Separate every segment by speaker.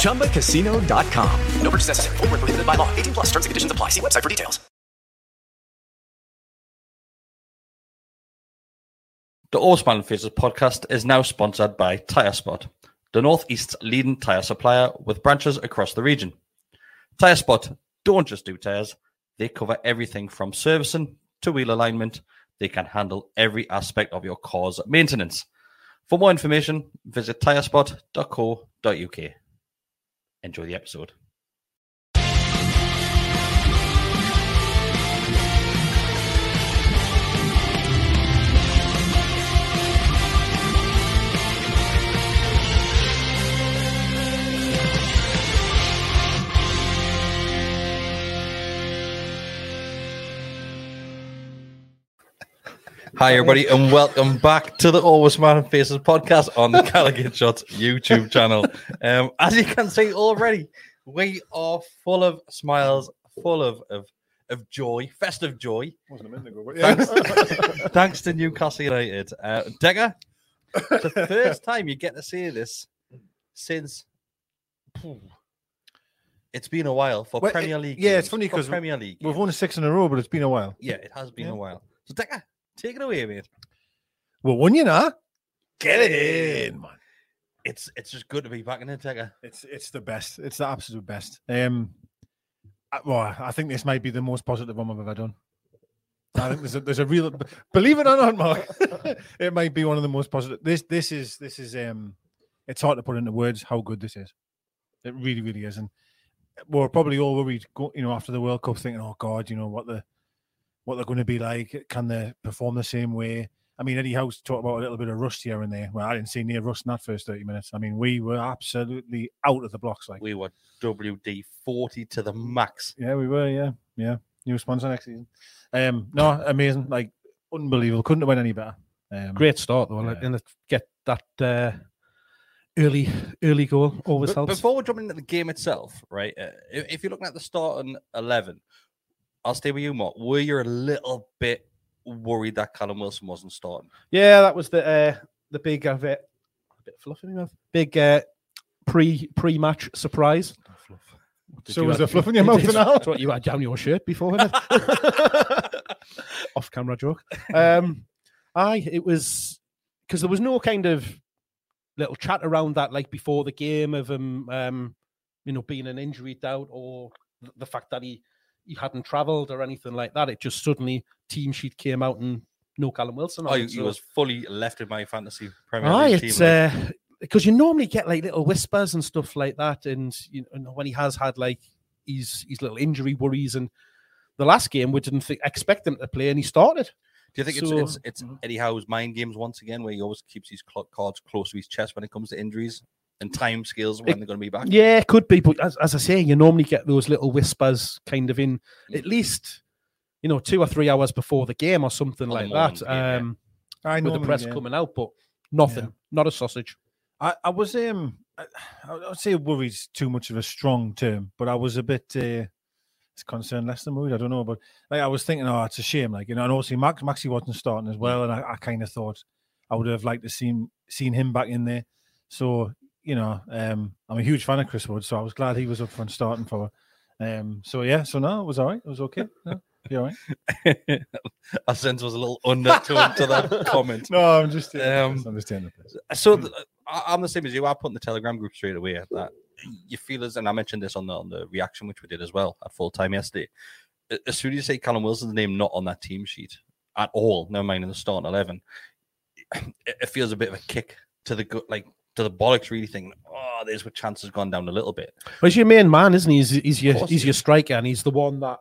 Speaker 1: ChumbaCasino.com.
Speaker 2: No purchase necessary. Full prohibited by law. 18 plus terms and conditions apply. See website for details.
Speaker 3: The Oarsman Faces podcast is now sponsored by TyreSpot, the Northeast's leading tire supplier with branches across the region. TyreSpot don't just do tires they cover everything from servicing to wheel alignment. They can handle every aspect of your car's maintenance. For more information, visit tyrespot.co.uk. Enjoy the episode. Hi, everybody, and welcome back to the Always Man Faces podcast on the Gallowgate Shots YouTube channel. Um, as you can see already, we are full of smiles, full of of, of joy, festive joy.
Speaker 4: Wasn't a minute ago, but yeah.
Speaker 3: Thanks, thanks to Newcastle United. Uh, Deka, it's the first time you get to see this since. It's been a while for Premier
Speaker 4: it-
Speaker 3: League.
Speaker 4: yeah, it's funny because
Speaker 3: Premier League.
Speaker 4: We've
Speaker 3: games.
Speaker 4: won six in a row, but it's been a while.
Speaker 3: Yeah, it has been
Speaker 4: Yeah.
Speaker 3: a while. So, Deka, take it away, mate.
Speaker 4: We won, you know. Get it in, man.
Speaker 3: It's it's just good to be back in it, Deka.
Speaker 4: It's it's the best. It's the absolute best. Um, I- well, I think this might be the most positive one I've ever done. I think there's a there's a real believe it or not, Mark. it might be one of the most positive. This this is this is um, it's hard to put into words how good this is. It really really is, and we're probably all worried, go, you know, after the World Cup, thinking, oh God, you know what the what they're going to be like. Can they perform the same way? I mean, Eddie Howe's talked about a little bit of rust here and there. Well, I didn't see near rust in that first 30 minutes. I mean, we were absolutely out of the blocks. Like,
Speaker 3: We were WD forty to the max.
Speaker 4: yeah, we were. Yeah, yeah. New sponsor next season. Um, no, amazing. Like, unbelievable. Couldn't have went any better. Um,
Speaker 5: Great start though,
Speaker 4: Yeah.
Speaker 5: and it- get that uh, early early goal always
Speaker 3: But
Speaker 5: helps.
Speaker 3: before we jump into the game itself, right? Uh, if, if you're looking at the starting eleven, I'll stay with you, Mark. Were you a little bit worried that Callum Wilson wasn't starting?
Speaker 5: yeah, that was the uh, the big uh, bit, a bit fluffy enough. Big uh, pre pre match surprise. Did
Speaker 4: So was
Speaker 5: have-
Speaker 4: there fluff in your mouth
Speaker 5: It's
Speaker 4: now?
Speaker 5: it's what you had down your shirt before. Off camera joke. Um, aye, it was because there was no kind of little chat around that like before the game of him, um, you know, being an injury doubt or the fact that he he hadn't travelled or anything like that. It just suddenly team sheet came out and no Callum Wilson. on
Speaker 3: Oh, he
Speaker 5: so-
Speaker 3: was fully left in my fantasy Premier
Speaker 5: Aye,
Speaker 3: League
Speaker 5: it's
Speaker 3: team. like,
Speaker 5: uh, because you normally get like little whispers and stuff like that, and you know when he has had like his his little injury worries, and the last game we didn't think, expect him to play, and he started.
Speaker 3: Do you think
Speaker 5: so-
Speaker 3: it's it's, it's Eddie Howe's mind games once again, where he always keeps his cards close to his chest when it comes to injuries and time scales when
Speaker 5: It-
Speaker 3: they're going to be back?
Speaker 5: Yeah, it could be, but as, as I say, you normally get those little whispers kind of in at least you know two or three hours before the game or something like
Speaker 3: morning
Speaker 5: that.
Speaker 3: of the yeah.
Speaker 5: Um,
Speaker 4: I
Speaker 5: with the press
Speaker 4: yeah.
Speaker 5: coming out, but nothing, not a sausage.
Speaker 4: I, I was um I, I would say worried's too much of a strong term, but I was a bit uh, is concerned less than worried. I don't know, but like I was thinking, oh, it's a shame. Like you know, and also Max Maxi wasn't starting as well, and I, I kind of thought I would have liked to seen seen him back in there. So you know, um, I'm a huge fan of Chris Wood, so I was glad he was up front starting for. Um, so yeah, so no, it was all right. It was okay. No, you all right?
Speaker 3: I sense was a little undertone to that comment.
Speaker 4: No, I'm just
Speaker 3: Um,
Speaker 4: I'm just taking the.
Speaker 3: So th- I- I'm the same as you. I put in the Telegram group straight away that you feel as, and I mentioned this on the on the reaction which we did as well at full time yesterday. As soon as you say Callum Wilson's name not on that team sheet at all, never mind in the starting eleven, it, it feels a bit of a kick to the gut, like to the bollocks. Really thinking, oh, there's where chance has gone down a little bit.
Speaker 5: Well, he's your main man, isn't he? He's, he's your he's
Speaker 3: he
Speaker 5: your striker, and he's the one that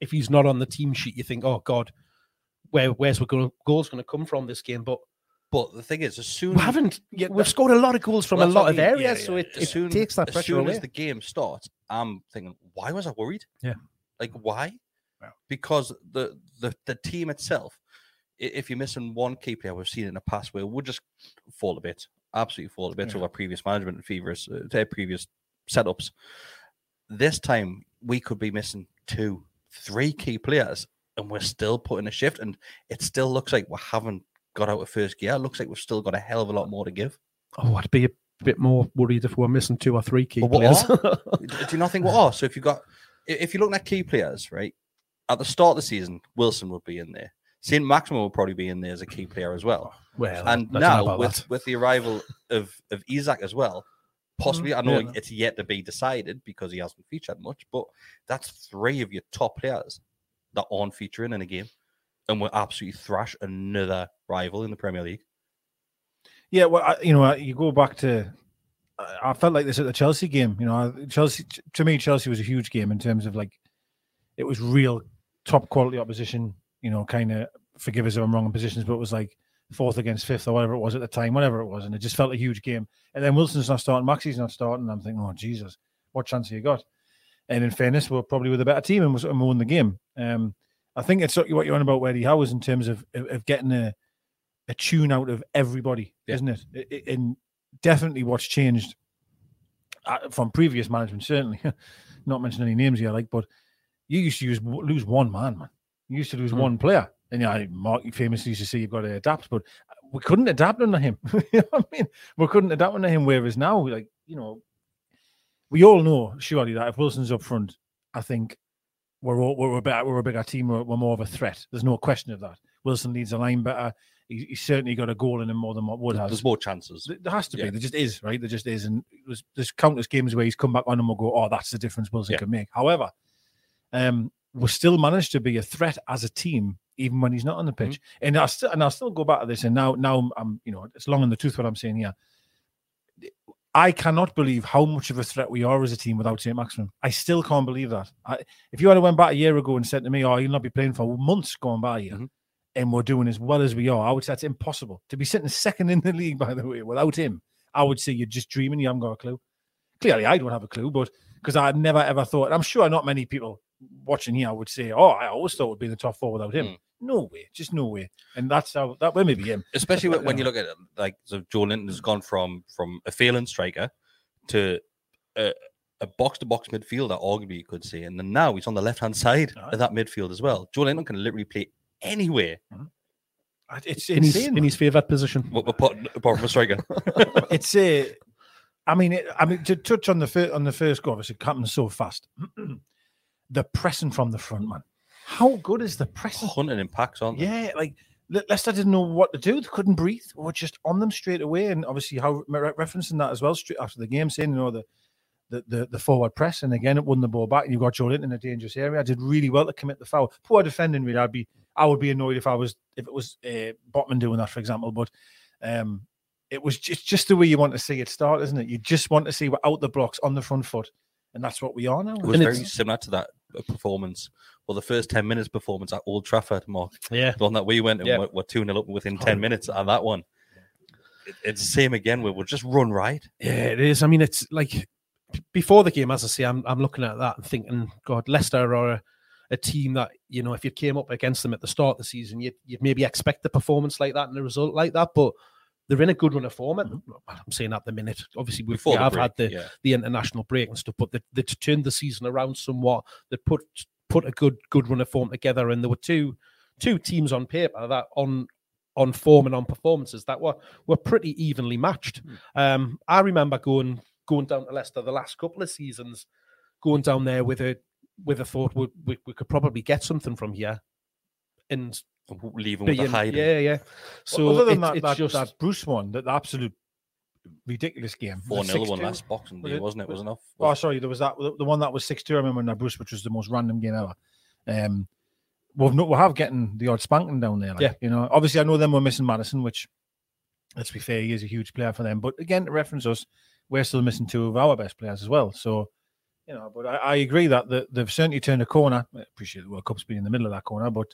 Speaker 5: if he's not on the team sheet, you think, oh God, where where's the goal, goals going to come from this game? But
Speaker 3: But the thing is, as soon
Speaker 5: we haven't. we've scored a lot of goals from
Speaker 3: Well,
Speaker 5: a lot of
Speaker 3: I mean.
Speaker 5: areas,
Speaker 4: Yeah,
Speaker 5: so
Speaker 4: yeah.
Speaker 5: it,
Speaker 3: as
Speaker 5: it
Speaker 3: soon,
Speaker 5: takes that
Speaker 3: as
Speaker 5: pressure
Speaker 3: soon
Speaker 5: away.
Speaker 3: as the game starts, I'm thinking, why was I worried?
Speaker 4: Yeah.
Speaker 3: Like why? Because the the the team itself, if you're missing one key player, we've seen it in the past where we'll just fall a bit, absolutely fall a bit
Speaker 4: Yeah.
Speaker 3: with our previous management and previous uh, their previous setups. This time we could be missing two, three key players, and we're still putting a shift, and it still looks like we haven't got out of first gear. It looks like we've still got a hell of a lot more to give.
Speaker 5: oh, I'd be a bit more worried if we're missing two or three key players.
Speaker 3: Do do you not think what are? So if you've got if you're looking at key players, right? At the start of the season, Wilson would be in there. Saint Maximin will probably be in there as a key player as well.
Speaker 5: well,
Speaker 3: And
Speaker 5: I don't know
Speaker 3: now with,
Speaker 5: that.
Speaker 3: with the arrival of of Isak as well, possibly I mm-hmm. know
Speaker 4: yeah.
Speaker 3: it's yet to be decided because he hasn't featured much, but that's three of your top players that aren't featuring in a game, and will absolutely thrash another rival in the Premier League.
Speaker 4: Yeah, well, I, you know, you go back to. I felt like this at the Chelsea game. You know, Chelsea to me, Chelsea was a huge game in terms of like, it was real top quality opposition. You know, kind of forgive us if I'm wrong in positions, but it was like fourth against fifth or whatever it was at the time, whatever it was, and it just felt a huge game. And then Wilson's not starting, Maxi's not starting. And I'm thinking, oh Jesus, what chance have you got? And in fairness, we're probably with a better team and we and won the game. Um, I think it's what you're on about, Eddie Howe, is in terms of of, getting a a tune out of everybody,
Speaker 3: Yeah.
Speaker 4: isn't it? And definitely what's changed uh, from previous management, certainly. Not mention any names here, like, but you used to use lose one man, man. You used to lose
Speaker 5: Hmm.
Speaker 4: one player, and you know, Mark famously used to say you've got to adapt, but we couldn't adapt under him. you know what I mean? We couldn't adapt under him. Whereas now, like you know, we all know surely that if Wilson's up front, I think we're all, we're a better, we're a bigger team. We're, we're more of a threat. There's no question of that. Wilson leads the line better. He, he's certainly got a goal in him more than what Wood has.
Speaker 3: There's more chances.
Speaker 4: There has to be.
Speaker 3: Yeah.
Speaker 4: There just is, right? There just is. And there's, there's countless games where he's come back on and we'll go, oh, that's the difference Wilson
Speaker 3: Yeah.
Speaker 4: can make. However, um, we still managed to be a threat as a team, even when he's not on the pitch. And I still and I'll still go back to this. And now, now I'm, you know, it's long in the tooth what I'm saying here. I cannot believe how much of a threat we are as a team without St. Maximin. I still can't believe that. I, if you had went back a year ago and said to me, "Oh, you'll not be playing for months going by here,"
Speaker 3: Mhm.
Speaker 4: and we're doing as well as we are, I would say that's impossible to be sitting second in the league. By the way, without him, I would say you're just dreaming. You haven't got a clue. Clearly, I don't have a clue, but because I never ever thought, I'm sure not many people watching here I would say, "Oh, I always thought we'd be in the top four without him."
Speaker 3: Mm.
Speaker 4: No way, just no way. And that's how that well maybe him.
Speaker 3: especially when, when you look at it, like so Joelinton has gone from from a failing striker to a, a box-to-box midfielder, arguably you could say, and then now he's on the left-hand side
Speaker 4: Aye.
Speaker 3: of that midfield as well. Joelinton can literally play anywhere. Hmm.
Speaker 4: It's
Speaker 5: in his
Speaker 4: insane.
Speaker 5: in his favourite position.
Speaker 3: Apart, apart from a striker,
Speaker 4: it's a. I mean, it, I mean to touch on the first on the first goal, obviously, happened so fast. the pressing from the front, man. How good is the pressing?
Speaker 3: hunting impacts on.
Speaker 4: Yeah, like Le- Leicester didn't know what to do. They couldn't breathe. We were just on them straight away. And obviously, Howe re- referencing that as well straight after the game, saying you know the. The, the, the forward press and again it won the ball back and you got Joelinton in a dangerous area. I did really well to commit the foul. Poor defending really. I'd be I would be annoyed if I was if it was uh, Botman doing that, for example. But um, it was just just the way you want to see it start, isn't it? You just want to see we're out the blocks on the front foot, and that's what we are now.
Speaker 3: It was
Speaker 5: And
Speaker 3: very similar to that performance. Well, the first 10 minutes performance at Old Trafford, Mark.
Speaker 5: Yeah.
Speaker 3: The one that we went and
Speaker 5: Yeah.
Speaker 3: we're, we're 2 0 up within 10 minutes on that one. It's the same again. We'll just run right.
Speaker 5: Yeah, it is. I mean, it's like before the game, as I say, I'm I'm looking at that and thinking, God, Leicester are a, a team that you know, if you came up against them at the start of the season, you'd, you'd maybe expect a performance like that and a result like that. But they're in a good run of form. And well, I'm saying at the minute, obviously we've, we have
Speaker 3: break,
Speaker 5: had the
Speaker 3: yeah.
Speaker 5: the international break and stuff, but they, they turned the season around somewhat. They put put a good good run of form together, and there were two two teams on paper that on on form and on performances that were were pretty evenly matched. Um, I remember going going down to Leicester the last couple of seasons, going down there with a with a thought we, we, we could probably get something from here, and
Speaker 3: leaving with
Speaker 5: being-
Speaker 3: hide.
Speaker 5: yeah, yeah. So
Speaker 4: other than
Speaker 5: it-
Speaker 4: that,
Speaker 5: it's
Speaker 4: that,
Speaker 5: just
Speaker 4: that Bruce one, that absolute ridiculous game.
Speaker 3: Four
Speaker 4: Was it
Speaker 3: 0 one last boxing day,
Speaker 4: it-
Speaker 3: wasn't it? Was enough.
Speaker 4: Oh, sorry, there was that the the one that was six two. I remember that Bruce, which was the most random game ever. Um, we've no, we have getting the odd spanking down there. Like,
Speaker 5: Yeah.
Speaker 4: you know. Obviously, I know them we're missing Maddison, which let's be fair, he is a huge player for them. But again, to reference us, we're still missing two of our best players as well. So, you know, but I, I agree that the, they've certainly turned a corner. I appreciate the World Cup's been in the middle of that corner, but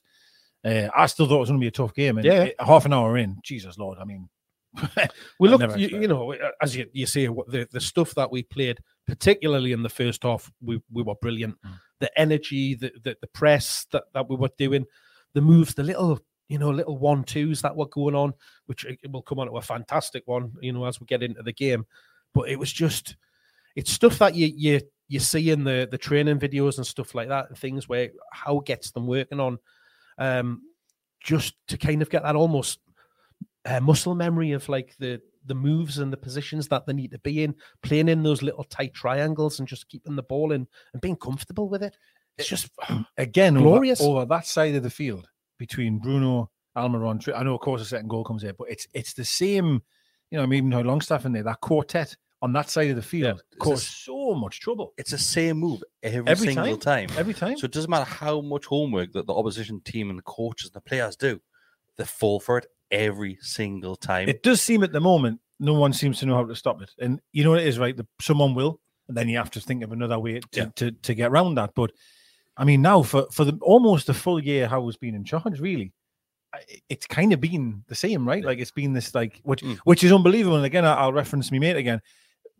Speaker 4: uh, I still thought it was going to be a tough game. And
Speaker 5: Yeah.
Speaker 4: it- half an hour in, Jesus Lord, I mean,
Speaker 5: we look, you, you know, uh, as you, you say, the, the stuff that we played, particularly in the first half, we, we were brilliant.
Speaker 4: Mm.
Speaker 5: The energy, the, the the press that, that we were doing, the moves, the little you know little one twos that were going on, which will come on to a fantastic one, you know, as we get into the game. But it was just, it's stuff that you you you see in the the training videos and stuff like that, and things where Howe gets them working on, um, just to kind of get that almost uh, muscle memory of like the the moves and the positions that they need to be in, playing in those little tight triangles and just keeping the ball in and being comfortable with it. It's just
Speaker 4: again
Speaker 5: Glorious.
Speaker 4: over, that side of the field between Bruno, Almiron. I know, of course, a second goal comes there, but it's it's the same. You know, I mean, even how Longstaff in there, that quartet on that side of the field caused so much trouble
Speaker 3: It's the same move every,
Speaker 4: Every
Speaker 3: single
Speaker 4: time.
Speaker 3: time.
Speaker 4: every time.
Speaker 3: So it doesn't matter how much homework that the opposition team and the coaches and the players do, they fall for it every single time.
Speaker 4: it does seem at the moment no one seems to know how to stop it, and you know what it is, right? The, someone will, and then you have to think of another way to,
Speaker 3: Yeah.
Speaker 4: to, to get around that. But I mean, now for for the almost a full year, Howard's been in charge, really. It's kind of been the same, right? Like it's been this, like which
Speaker 3: Mm.
Speaker 4: which is unbelievable. And again, I- I'll reference me mate again.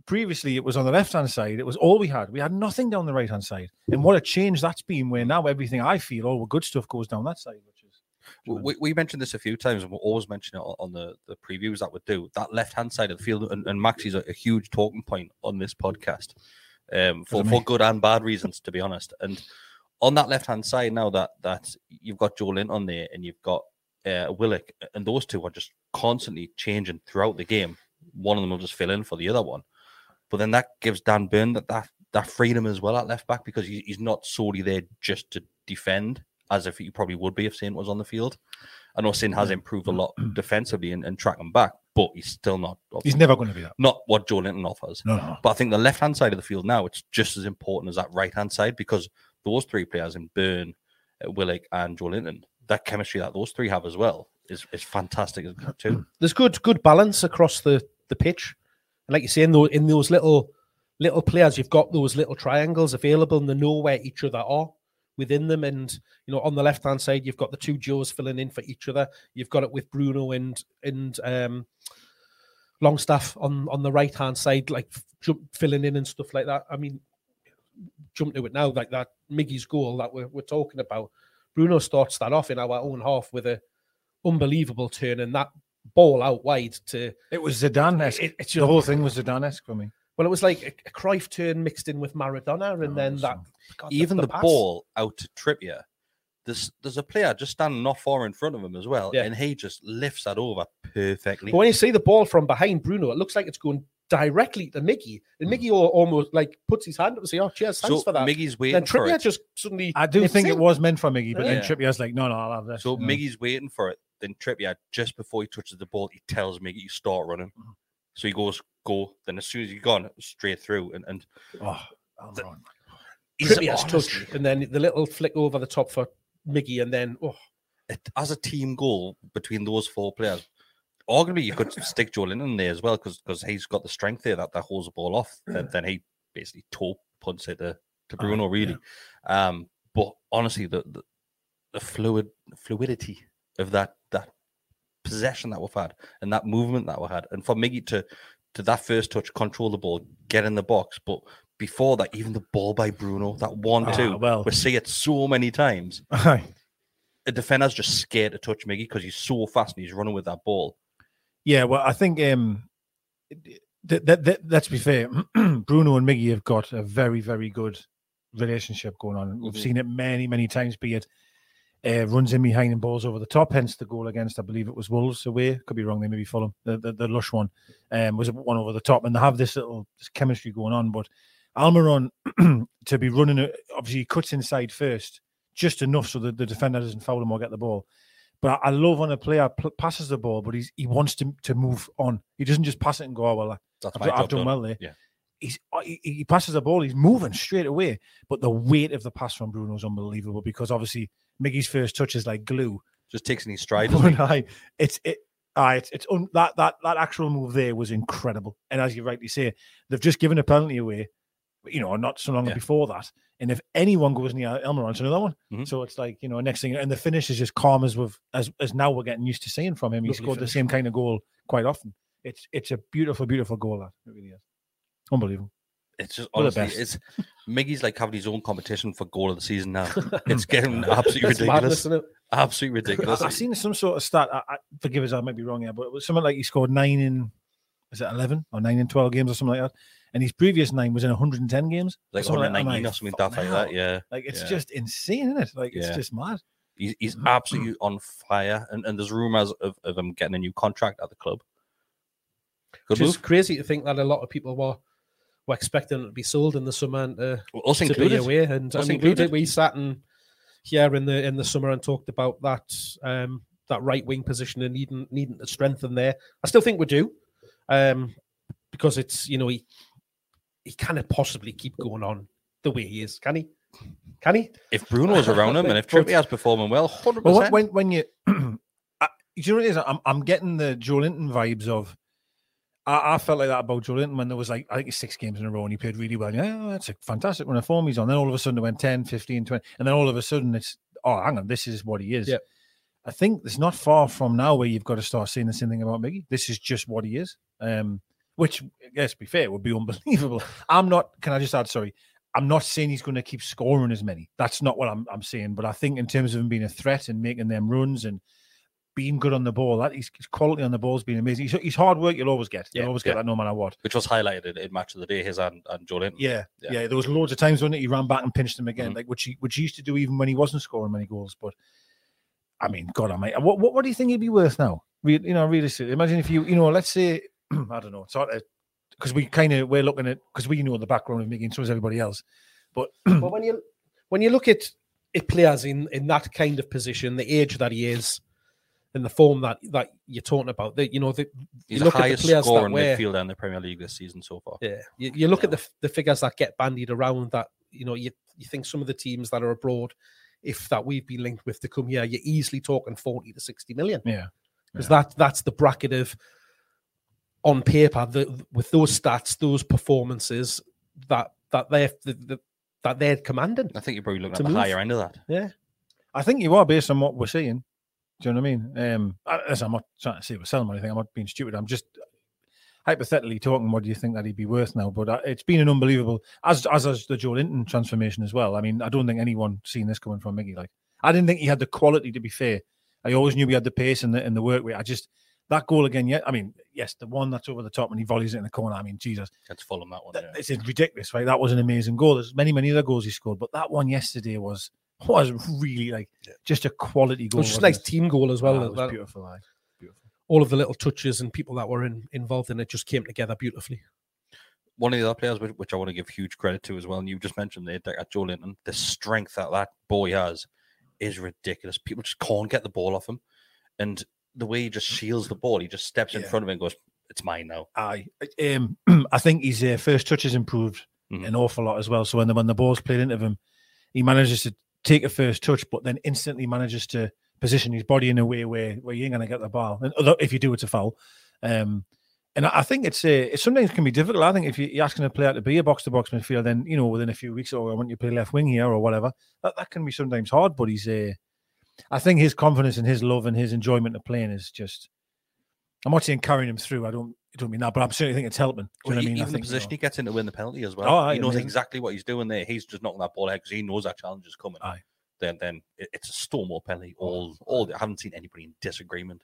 Speaker 4: Previously, it was on the left hand side. It was all we had. We had nothing down the right hand side. And what a change that's been. Where now everything I feel, all the good stuff goes down that side, which is
Speaker 3: we, we mentioned this a few times, and we'll always mention it on the, the previews that we do. That left hand side of the field, and, and Maxi's a, a huge talking point on this podcast um, for, for good and bad reasons, to be honest. And on that left hand side now, that that you've got Joelinton there, and you've got uh, Willock, and those two are just constantly changing throughout the game. One of them will just fill in for the other one, but then that gives Dan Burn that that, that freedom as well at left back because he, he's not solely there just to defend as if he probably would be if Saint was on the field. I know Sin has improved a lot defensively and, and tracking back, but he's still not.
Speaker 4: he's never going to be that.
Speaker 3: not what Joelinton offers.
Speaker 4: No, no.
Speaker 3: But I think the left hand side of the field now it's just as important as that right hand side because those three players in Burn, uh, Willock, and Joelinton, that chemistry that those three have as well is is fantastic too.
Speaker 5: there's good good balance across the the pitch. And like you say, in those in those little little players, you've got those little triangles available, and they know where each other are within them. And you know, on the left hand side, you've got the two Joes filling in for each other. You've got it with Bruno and and um, Longstaff on on the right hand side, like jump, filling in and stuff like that. I mean, jump to it now, like that Miggy's goal that we're, we're talking about. Bruno starts that off in our own half with a unbelievable turn, and that ball out wide to
Speaker 4: It was Zidane esque.
Speaker 5: It- it's
Speaker 4: the
Speaker 5: just-
Speaker 4: whole thing was Zidane esque for me.
Speaker 5: well, it was like a, a Cruyff turn mixed in with Maradona, and
Speaker 4: Oh,
Speaker 5: then that God,
Speaker 3: Even the,
Speaker 5: pass.
Speaker 3: ball out to Trippier, there's there's a player just standing not far in front of him as well,
Speaker 5: Yeah.
Speaker 3: and he just lifts that over perfectly.
Speaker 5: But when you see the ball from behind Bruno, it looks like it's going directly to Miggy, and hmm. Miggy al- almost like puts his hand up and say, "Oh, cheers, thanks
Speaker 3: so
Speaker 5: for that."
Speaker 3: Miggy's waiting for
Speaker 5: Trippier
Speaker 3: it.
Speaker 5: just suddenly.
Speaker 4: I do
Speaker 5: nips
Speaker 4: think it was meant for Miggy, but
Speaker 3: Yeah.
Speaker 4: then Trippier's like, no, no, I'll have this.
Speaker 3: So
Speaker 4: you know.
Speaker 3: Miggy's waiting for it. Then Trippier, just before he touches the ball, he tells me you start running.
Speaker 4: Mm-hmm.
Speaker 3: So he goes go. Then as soon as he's gone, straight through. And, and
Speaker 4: Oh, Almiron.
Speaker 3: he's
Speaker 5: Trippier's
Speaker 3: honestly-
Speaker 5: touch, and then the little flick over the top for Miggy. and then oh,
Speaker 3: it, as a team goal between those four players. Arguably, you could stick Joelinton there as well because he's got the strength there that, that holds the ball off. Then, then he basically toe punts it to, to Bruno, really. Um, but honestly, the, the the fluid fluidity of that that possession that we've had and that movement that we had, and for Miggy to to that first touch, control the ball, get in the box, but before that, even the ball by Bruno, that one two,
Speaker 4: Ah, well.
Speaker 3: we see it so many times a defender's just scared to touch Miggy because he's so fast and he's running with that ball.
Speaker 4: Yeah, well, I think um, th- th- th- let's be fair. Bruno and Miggy have got a very, very good relationship going on. We've
Speaker 3: Mhm.
Speaker 4: seen it many, many times. Be it uh, runs in behind and balls over the top. Hence the goal against, I believe it was Wolves away. Could be wrong. They maybe Fulham. The, the the lush one um, was one over the top, and they have this little this chemistry going on. But Almiron to be running, it, obviously he cuts inside first, just enough so that the defender doesn't foul him or get the ball. But I I love when a player pl- passes the ball, but he's, he wants to to move on. He doesn't just pass it and go, oh, well,
Speaker 3: That's
Speaker 4: I've, done- I've done
Speaker 3: done.
Speaker 4: well there.
Speaker 3: Yeah.
Speaker 4: He's, uh, he, he passes the ball, he's moving straight away. But the weight of the pass from Bruno is unbelievable because obviously Miggy's first touch is like glue.
Speaker 3: Just takes any stride. doesn't?
Speaker 4: I, it's it. Aye, it's, it's un, that that that actual move there was incredible, and as you rightly say, they've just given a penalty away, you know, not so long
Speaker 3: Yeah.
Speaker 4: before that. And if anyone goes near Elmer, it's another one.
Speaker 3: Mhm.
Speaker 4: So it's like you know, next thing, and the finish is just calm as we've as as now we're getting used to seeing from him. He
Speaker 5: Lovely
Speaker 4: scored the same kind of goal quite often. It's it's a beautiful, beautiful goal. That it really is unbelievable.
Speaker 3: It's just
Speaker 4: One of the
Speaker 3: honestly, it's Miggy's like having his own competition for goal of the season now. It's getting absolutely ridiculous.
Speaker 5: madness, isn't it?
Speaker 3: Absolutely ridiculous.
Speaker 4: I, have seen some sort of stat. I, I, forgive us, I might be wrong here, but it was something like he scored nine in, is it eleven or nine in twelve games or something like that? And his previous nine was in 110 games,
Speaker 3: like
Speaker 4: something
Speaker 3: 119
Speaker 4: like,
Speaker 3: or something like
Speaker 4: hell."
Speaker 3: that. Yeah,
Speaker 4: Like it's
Speaker 3: Yeah.
Speaker 4: just insane, isn't it? Like it's
Speaker 3: Yeah.
Speaker 4: just mad.
Speaker 3: he's, he's mm-hmm. absolutely on fire, and, and there's rumors of, of him getting a new contract at the club. Good
Speaker 5: Which is
Speaker 3: move,
Speaker 5: crazy to think that a lot of people were were expecting it to be sold in the summer and to,
Speaker 3: us
Speaker 5: to be
Speaker 3: included.
Speaker 5: away. And
Speaker 3: Us
Speaker 5: I mean, we,
Speaker 3: included.
Speaker 5: did, we sat in here in the in the summer and talked about that um, that right wing position and needing needing to strengthen there. I still think we do, um, because it's you know he he cannot possibly keep going on the way he is, can he? Can he?
Speaker 3: If Bruno's around him and if
Speaker 5: But-
Speaker 3: Trippier's performing well, hundred
Speaker 4: Well,
Speaker 3: percent.
Speaker 4: when when you, I, you know what it is? I'm I'm getting the Joelinton vibes of. I, I felt like that about Linton when there was like I think six games in a row and he played really well. Yeah, oh, that's a fantastic run of form he's on. Then all of a sudden it went 10, 15, 20, and then all of a sudden it's oh hang on, this is what he is.
Speaker 5: Yep.
Speaker 4: I think it's not far from now where you've got to start seeing the same thing about Miggy. This is just what he is. Um, which, let's be fair, would be unbelievable. I'm not. Can I just add? Sorry, I'm not saying he's going to keep scoring as many. That's not what I'm, I'm saying. But I think in terms of him being a threat and making them runs and being good on the ball, that his, his quality on the ball has been amazing. He's, he's hard work. You'll always get. You'll
Speaker 3: Yeah,
Speaker 4: always get
Speaker 3: yeah.
Speaker 4: that no matter what.
Speaker 3: which was highlighted in, in match of the day, his and, and Joelinton.
Speaker 4: Yeah,
Speaker 3: Yeah.
Speaker 4: yeah, There was loads of times when he ran back and pinched him again,
Speaker 3: Mhm.
Speaker 4: like which he which he used to do even when he wasn't scoring many goals. But I mean, God, I might. What, what what do you think he'd be worth now? Re, you know, realistically, imagine if you you know, let's say I don't know, sort of because we kind of we're looking at because we know the background of Mickey and so does everybody else. But
Speaker 5: but when you when you look at it players in in that kind of position, the age that he is, and the form that that you're talking about, that you know, the,
Speaker 3: He's
Speaker 5: you
Speaker 3: the
Speaker 5: look at the
Speaker 3: highest
Speaker 5: players that
Speaker 3: scoring
Speaker 5: wear,
Speaker 3: midfielder in the Premier League this season so far.
Speaker 5: yeah, you, you look at the the figures that get bandied around. That you know, you you think some of the teams that are abroad, if that we've been linked with to come here, you're easily talking forty to sixty million.
Speaker 4: yeah,
Speaker 5: because that that's the bracket of on paper the, with those stats, those performances that that they're the, the, that they're commanding.
Speaker 3: I think you're probably looking at the
Speaker 5: move.
Speaker 3: higher end of that.
Speaker 5: Yeah,
Speaker 4: I think you are based on what we're seeing. Do you know what I mean? Um, as I'm not trying to say we're selling or anything. I'm not being stupid. I'm just hypothetically talking. What do you think that he'd be worth now? But uh, it's been an unbelievable, as as as the Joelinton transformation as well. I mean, I don't think anyone seen this coming from Miggy. Like, I didn't think he had the quality. To be fair, I always knew he had the pace and the and the work rate. I just that goal again. Yeah, I mean, yes, the one that's over the top and he volleys it in the corner. I mean, Jesus,
Speaker 3: That's Fulham that one.
Speaker 4: that,
Speaker 3: yeah.
Speaker 4: it's ridiculous, right? That was an amazing goal. There's many, many other goals he scored, but that one yesterday was was really like just a quality goal.
Speaker 5: it
Speaker 4: goal.
Speaker 5: was just
Speaker 4: wasn't
Speaker 5: nice
Speaker 4: it?
Speaker 5: team goal as well.
Speaker 4: Ah, it was
Speaker 5: that-
Speaker 4: beautiful. aye. Beautiful.
Speaker 5: all of the little touches and people that were in, involved in it just came together beautifully.
Speaker 3: One of the other players, which, which I want to give huge credit to as well, and you just mentioned there, at Joelinton, the strength that that boy has is ridiculous. People just can't get the ball off him. And the way he just shields the ball, he just steps in
Speaker 4: Yeah.
Speaker 3: front of it and goes, It's mine now.
Speaker 4: Aye, um, I think his uh, first touch has improved
Speaker 3: Mhm.
Speaker 4: an awful lot as well. So when the when the ball's played into him, he manages to take a first touch, but then instantly manages to position his body in a way where where you ain't gonna get the ball. And if you do, it's a foul. Um, and I think it's uh, it sometimes can be difficult. I think if you- you're asking a player to be a box to box midfielder, then you know within a few weeks, or I want you to play left wing here or whatever, that, that can be sometimes hard. But he's, uh, I think his confidence and his love and his enjoyment of playing is just. I'm not saying carrying him through. I don't. I don't mean that, but I'm certainly think it's helping. Do you
Speaker 3: Well,
Speaker 4: know what I mean? I
Speaker 3: even the position
Speaker 4: know,
Speaker 3: he gets in to win the penalty as well.
Speaker 4: Oh, aye,
Speaker 3: he knows
Speaker 4: amazing.
Speaker 3: exactly what he's doing there. He's just knocking that ball out because he knows that challenge is coming.
Speaker 4: Aye.
Speaker 3: Then, then it's a Stonewall penalty. All, all. I haven't seen anybody in disagreement.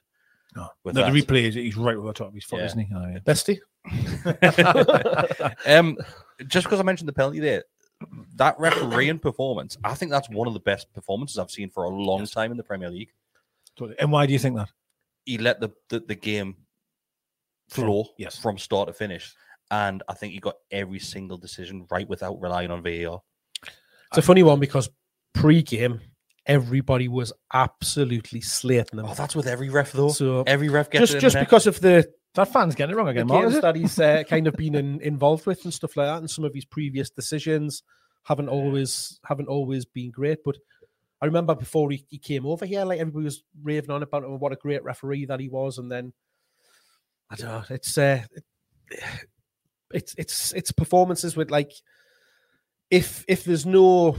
Speaker 4: No,
Speaker 3: with
Speaker 4: no,
Speaker 3: that.
Speaker 4: the replay is he's right over the top of his foot,
Speaker 3: Yeah.
Speaker 4: isn't he? Oh, yeah.
Speaker 5: Bestie.
Speaker 3: um, just because I mentioned the penalty there, that refereeing performance, I think that's one of the best performances I've seen for a long time in the Premier League.
Speaker 4: Totally. And why do you think that?
Speaker 3: He let the the, the game flow
Speaker 4: yes.
Speaker 3: from start to finish, and I think he got every single decision right without relying on VAR.
Speaker 5: It's a funny one because pre-game, everybody was absolutely slating him.
Speaker 3: Oh, that's with every ref though.
Speaker 5: So
Speaker 3: every ref gets
Speaker 5: just
Speaker 3: it in
Speaker 5: just
Speaker 3: the
Speaker 5: because of the
Speaker 4: That fan's getting it wrong
Speaker 5: the
Speaker 4: again, Mark.
Speaker 5: games
Speaker 4: Is
Speaker 5: that he's uh, kind of been in, involved with and stuff like that, and some of his previous decisions haven't always haven't always been great. But I remember before he, he came over here, like everybody was raving on about him, what a great referee that he was, and then I don't know, it's uh, it's it's it's performances with like if if there's no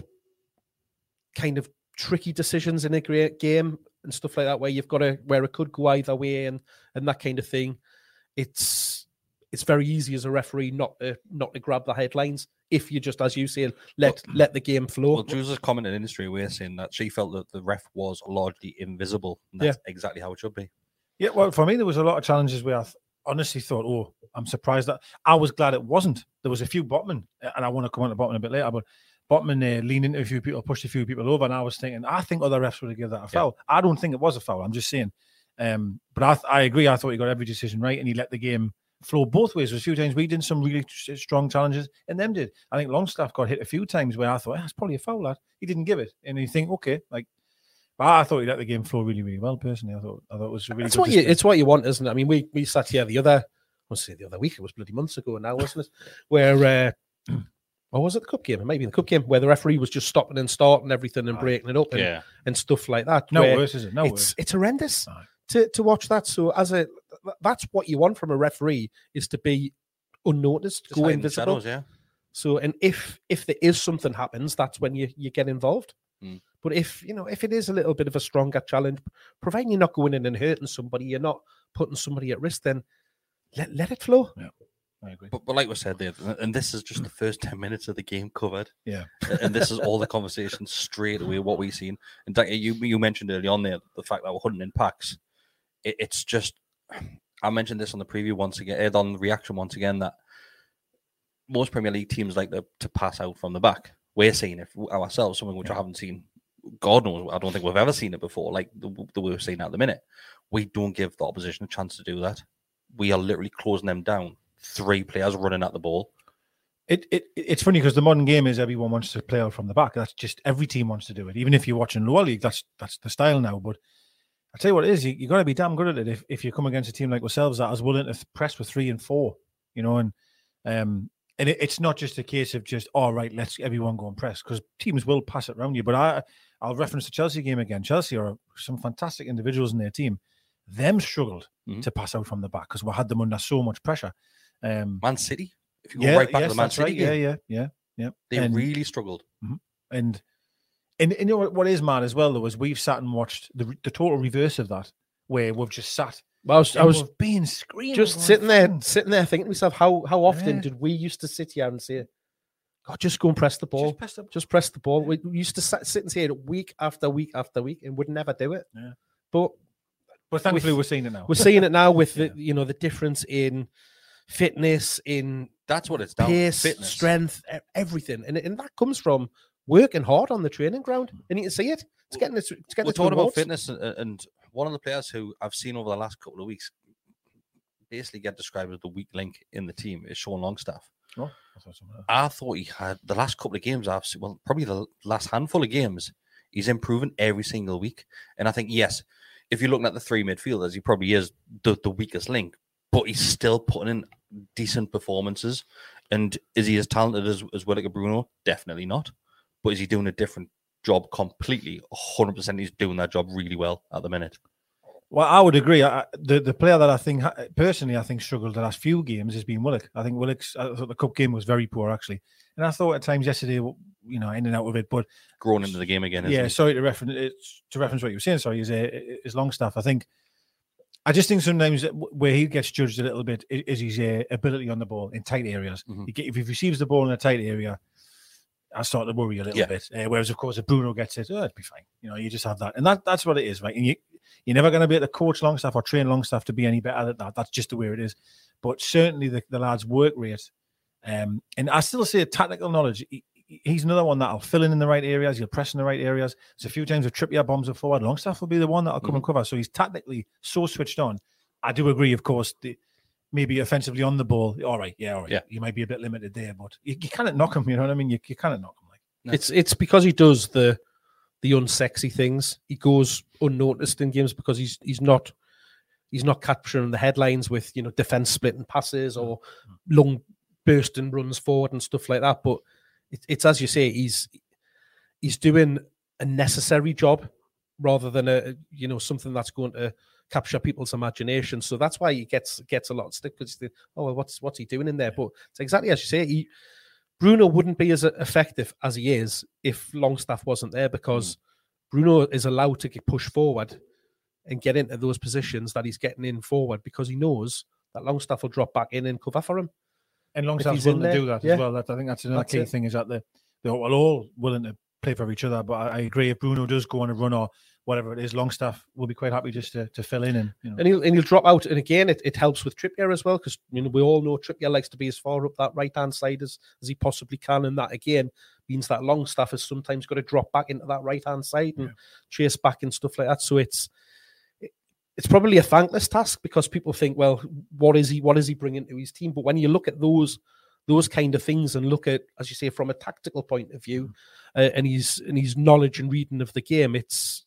Speaker 5: kind of tricky decisions in a great game and stuff like that where you've got to where it could go either way and and that kind of thing it's it's very easy as a referee not to not to grab the headlines if you just as you say let let the game flow
Speaker 3: Well, Jules has commented in industry we're saying that she felt that the ref was largely invisible. And that's exactly how it should be.
Speaker 4: Yeah, well, for me, there was a lot of challenges where I th- honestly thought, oh, I'm surprised that I was glad it wasn't. There was a few botmen, and I want to come on to botman a bit later, but botman uh, leaned into a few people, pushed a few people over, and I was thinking, I think other refs would have given that a foul. I don't think it was a foul. I'm just saying. Um, but I, th- I agree. I thought he got every decision right, and he let the game flow both ways. There's a few times we did some really s- strong challenges, and them did. I think Longstaff got hit a few times where I thought, that's probably a foul. That he didn't give it, and you think, okay, like. But I thought he let the game flow really, really well. Personally, I thought I thought it was really.
Speaker 5: it's
Speaker 4: good
Speaker 5: what you it's what you want isn't it i mean we we sat here the other i say the other week it was bloody months ago now wasn't it where uh or was it the cup game? It might be the cup game where the referee was just stopping and starting everything and breaking it up and,
Speaker 3: Yeah.
Speaker 5: and stuff like that.
Speaker 4: No worse, is it? No
Speaker 5: it's,
Speaker 4: worse.
Speaker 5: It's horrendous
Speaker 4: Aye.
Speaker 5: to, to watch that. So as a that's what you want from a referee is to be unnoticed,
Speaker 3: Just
Speaker 5: go
Speaker 3: hide in the
Speaker 5: invisible.
Speaker 3: shadows, yeah.
Speaker 5: So and if if there is something happens, that's when you you get involved.
Speaker 3: Mm.
Speaker 5: But if you know if it is a little bit of a stronger challenge, providing you're not going in and hurting somebody, you're not putting somebody at risk, then let let it flow.
Speaker 4: I agree.
Speaker 3: But, but like we said there, and this is just the first 10 minutes of the game covered.
Speaker 4: Yeah.
Speaker 3: And this is all the conversation straight away, what we've seen. And Daniel, you, you mentioned early on there the fact that we're hunting in packs. It, it's just, I mentioned this on the preview once again, eh, on the reaction once again, that most Premier League teams like to, to pass out from the back. We're seeing it ourselves, something which I haven't seen. God knows, I don't think we've ever seen it before, like the, the way we're seeing at the minute. We don't give the opposition a chance to do that. We are literally closing them down. Three players running at the ball.
Speaker 4: It, it it's funny because the modern game is everyone wants to play out from the back. That's just every team wants to do it. Even if you're watching lower league, that's that's the style now. But I tell you what it is, you, you got to be damn good at it if, if you come against a team like ourselves that is willing to press with three and four, you know, and um and it, it's not just a case of just all right, let's everyone go and press because teams will pass it around you. But I I'll reference the Chelsea game again. Chelsea are some fantastic individuals in their team. Them struggled
Speaker 3: Mhm.
Speaker 4: to pass out from the back because we had them under so much pressure. Um,
Speaker 3: Man City. If you go right back to the Man City
Speaker 4: right. Yeah,
Speaker 3: game,
Speaker 4: yeah, yeah, yeah.
Speaker 3: they
Speaker 4: And-
Speaker 3: really struggled.
Speaker 4: and and, and you know what, what is mad as well though is we've sat and watched the the total reverse of that, where we've just sat.
Speaker 5: I was, I was
Speaker 4: been screaming,
Speaker 5: just sitting there,
Speaker 4: "Fucking
Speaker 5: sitting there thinking to myself, how how often
Speaker 4: Yeah.
Speaker 5: did we used to sit here and say, God, just go and press the ball.
Speaker 4: Just press the
Speaker 5: Just press the ball. We we used to sit, sit and say it week after week after week and would never do it.
Speaker 4: Yeah.
Speaker 5: But
Speaker 4: But thankfully,
Speaker 5: with-
Speaker 4: we're seeing it now.
Speaker 5: we're seeing it now with the you know the difference in fitness, in
Speaker 3: That's what it's down
Speaker 5: pace,
Speaker 3: Fitness.
Speaker 5: strength, everything, and and that comes from working hard on the training ground, hmm. and you can see it. It's getting its, it's getting
Speaker 3: We're
Speaker 5: its
Speaker 3: talking about fitness, and, and one of the players who I've seen over the last couple of weeks basically get described as the weak link in the team is Sean Longstaff.
Speaker 4: Oh, I thought.
Speaker 3: I thought he had the last couple of games I've seen, well, probably the last handful of games, he's improving every single week. And I think, yes, if you're looking at the three midfielders, he probably is the, the weakest link, but he's still putting in decent performances. And is he as talented as, as Willock Bruno? Definitely not. But is he doing a different job completely? 100% he's doing that job really well at the minute.
Speaker 4: Well, I would agree. I, the the player that I think personally I think struggled the last few games has been Willock. I think Willock's. I thought the cup game was very poor actually, and I thought at times yesterday, you know, in and out of it. But
Speaker 3: Growing into the game again, isn't
Speaker 4: yeah, sorry to reference to reference what you were saying. Sorry, is uh, is Longstaff. I think. I just think sometimes where he gets judged a little bit is his uh, ability on the ball in tight areas.
Speaker 3: Mhm.
Speaker 4: If he receives the ball in a tight area, I start to worry a little
Speaker 3: Yeah.
Speaker 4: bit. Uh, whereas, of course, if Bruno gets it, oh, it'd be fine. You know, you just have that, and that that's what it is, right? And you, you're never going to be able to coach Longstaff or train Longstaff to be any better than that. That's just the way it is. But certainly the, the lad's work rate, um, and I still say tactical knowledge. He, he- he's another one that'll fill in in the right areas. He'll press in the right areas. There's a few times if Trippier bombs are forward, Longstaff will be the one that'll come and cover. So he's tactically so switched on. I do agree, of course. The, maybe offensively on the ball. All right, yeah, all right.
Speaker 3: Yeah.
Speaker 4: You might be a bit limited there, but you, you can't knock him. You know what I mean? You, you can't knock him. Like
Speaker 3: No.
Speaker 5: It's it's because he does the the unsexy things. He goes unnoticed in games because he's he's not he's not capturing the headlines with you know defense splitting passes or mm. long bursting runs forward and stuff like that. But it, it's as you say, he's he's doing a necessary job rather than a you know something that's going to capture people's imagination. So that's why he gets gets a lot of stick because oh well, what's what's he doing in there? But it's exactly as you say. He Bruno wouldn't be as effective as he is if Longstaff wasn't there because hmm. Bruno is allowed to get push forward and get into those positions that he's getting in forward because he knows that Longstaff will drop back in and cover for him.
Speaker 4: and Longstaff's
Speaker 5: in
Speaker 4: willing to do that
Speaker 5: yeah.
Speaker 4: as well. That I think that's another
Speaker 5: That's
Speaker 4: key
Speaker 5: it.
Speaker 4: thing is that they they're all all willing to play for each other. But I, I agree if Bruno does go on a run or whatever it is, Longstaff will be quite happy just to, to fill in and you know.
Speaker 5: And he'll and he'll drop out. And again, it, it helps with Trippier as well because you know we all know Trippier likes to be as far up that right hand side as, as he possibly can, and that again means that Longstaff has sometimes got to drop back into that right hand side and chase back and stuff like that. So it's it's probably a thankless task because people think, well, what is he? What is he bringing to his team? But when you look at those those kind of things and look at, as you say, from a tactical point of view, uh, and his and his knowledge and reading of the game, it's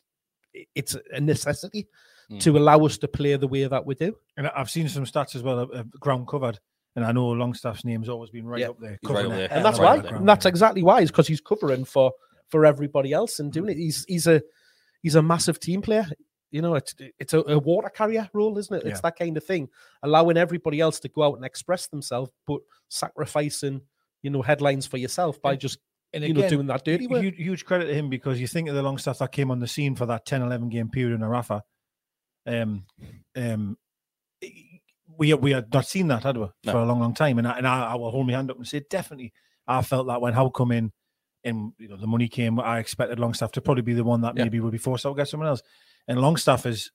Speaker 5: it's a necessity
Speaker 3: Mm.
Speaker 5: to allow us to play the way that we do.
Speaker 4: And I've seen some stats as well, uh, ground covered, and I know Longstaff's name's always been right
Speaker 5: Yeah.
Speaker 4: up there.
Speaker 3: He's right up
Speaker 4: it,
Speaker 3: there.
Speaker 5: and that's
Speaker 4: right
Speaker 5: why.
Speaker 4: up the ground.
Speaker 5: And that's exactly why. Is because he's covering for for everybody else and doing it. He's he's a he's a massive team player. You know, it's it's a, a water carrier role, isn't it? It's
Speaker 4: Yeah.
Speaker 5: that kind of thing, allowing everybody else to go out and express themselves, but sacrificing you know headlines for yourself by just
Speaker 4: and
Speaker 5: you know doing that dirty work.
Speaker 4: Huge, huge credit to him because you think of the long stuff that came on the scene for that 10, 11 game period in Arafa. Um, um, we we had not seen that, had we,
Speaker 3: No.
Speaker 4: for a long, long time. And I, and I, I will hold my hand up and say, definitely, I felt that when Howe come in and you know the money came, I expected Longstaff to probably be the one that
Speaker 3: Yeah.
Speaker 4: maybe would be forced out to get someone else. And Longstaff is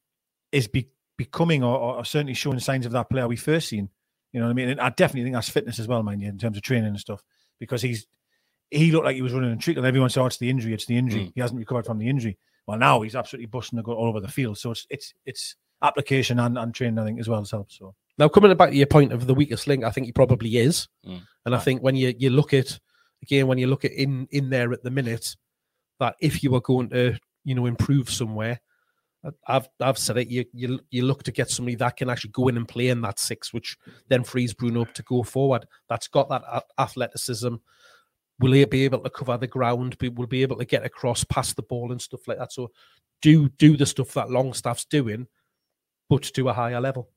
Speaker 4: is be, becoming or, or certainly showing signs of that player we first seen. You know what I mean? And I definitely think that's fitness as well, mind you, in terms of training and stuff, because he's he looked like he was running a trick, and everyone said, "Oh, it's the injury, it's the injury."
Speaker 3: Mm.
Speaker 4: He hasn't recovered from the injury. Well, now he's absolutely busting the gut all over the field. So it's it's it's application and, and training, I think, as well as help. So
Speaker 5: Now, coming back to your point of the weakest link, I think he probably is,
Speaker 3: Mm.
Speaker 5: and I think when you you look at again when you look at in in there at the minute, that if you were going to you know improve somewhere, I- I've I've said it. You you you look to get somebody that can actually go in and play in that six, which then frees Bruno up to go forward. That's got that athleticism. Will he be able to cover the ground? Be- Will be able to get across, pass the ball, and stuff like that. So, do do the stuff that Longstaff's doing, but to a higher level.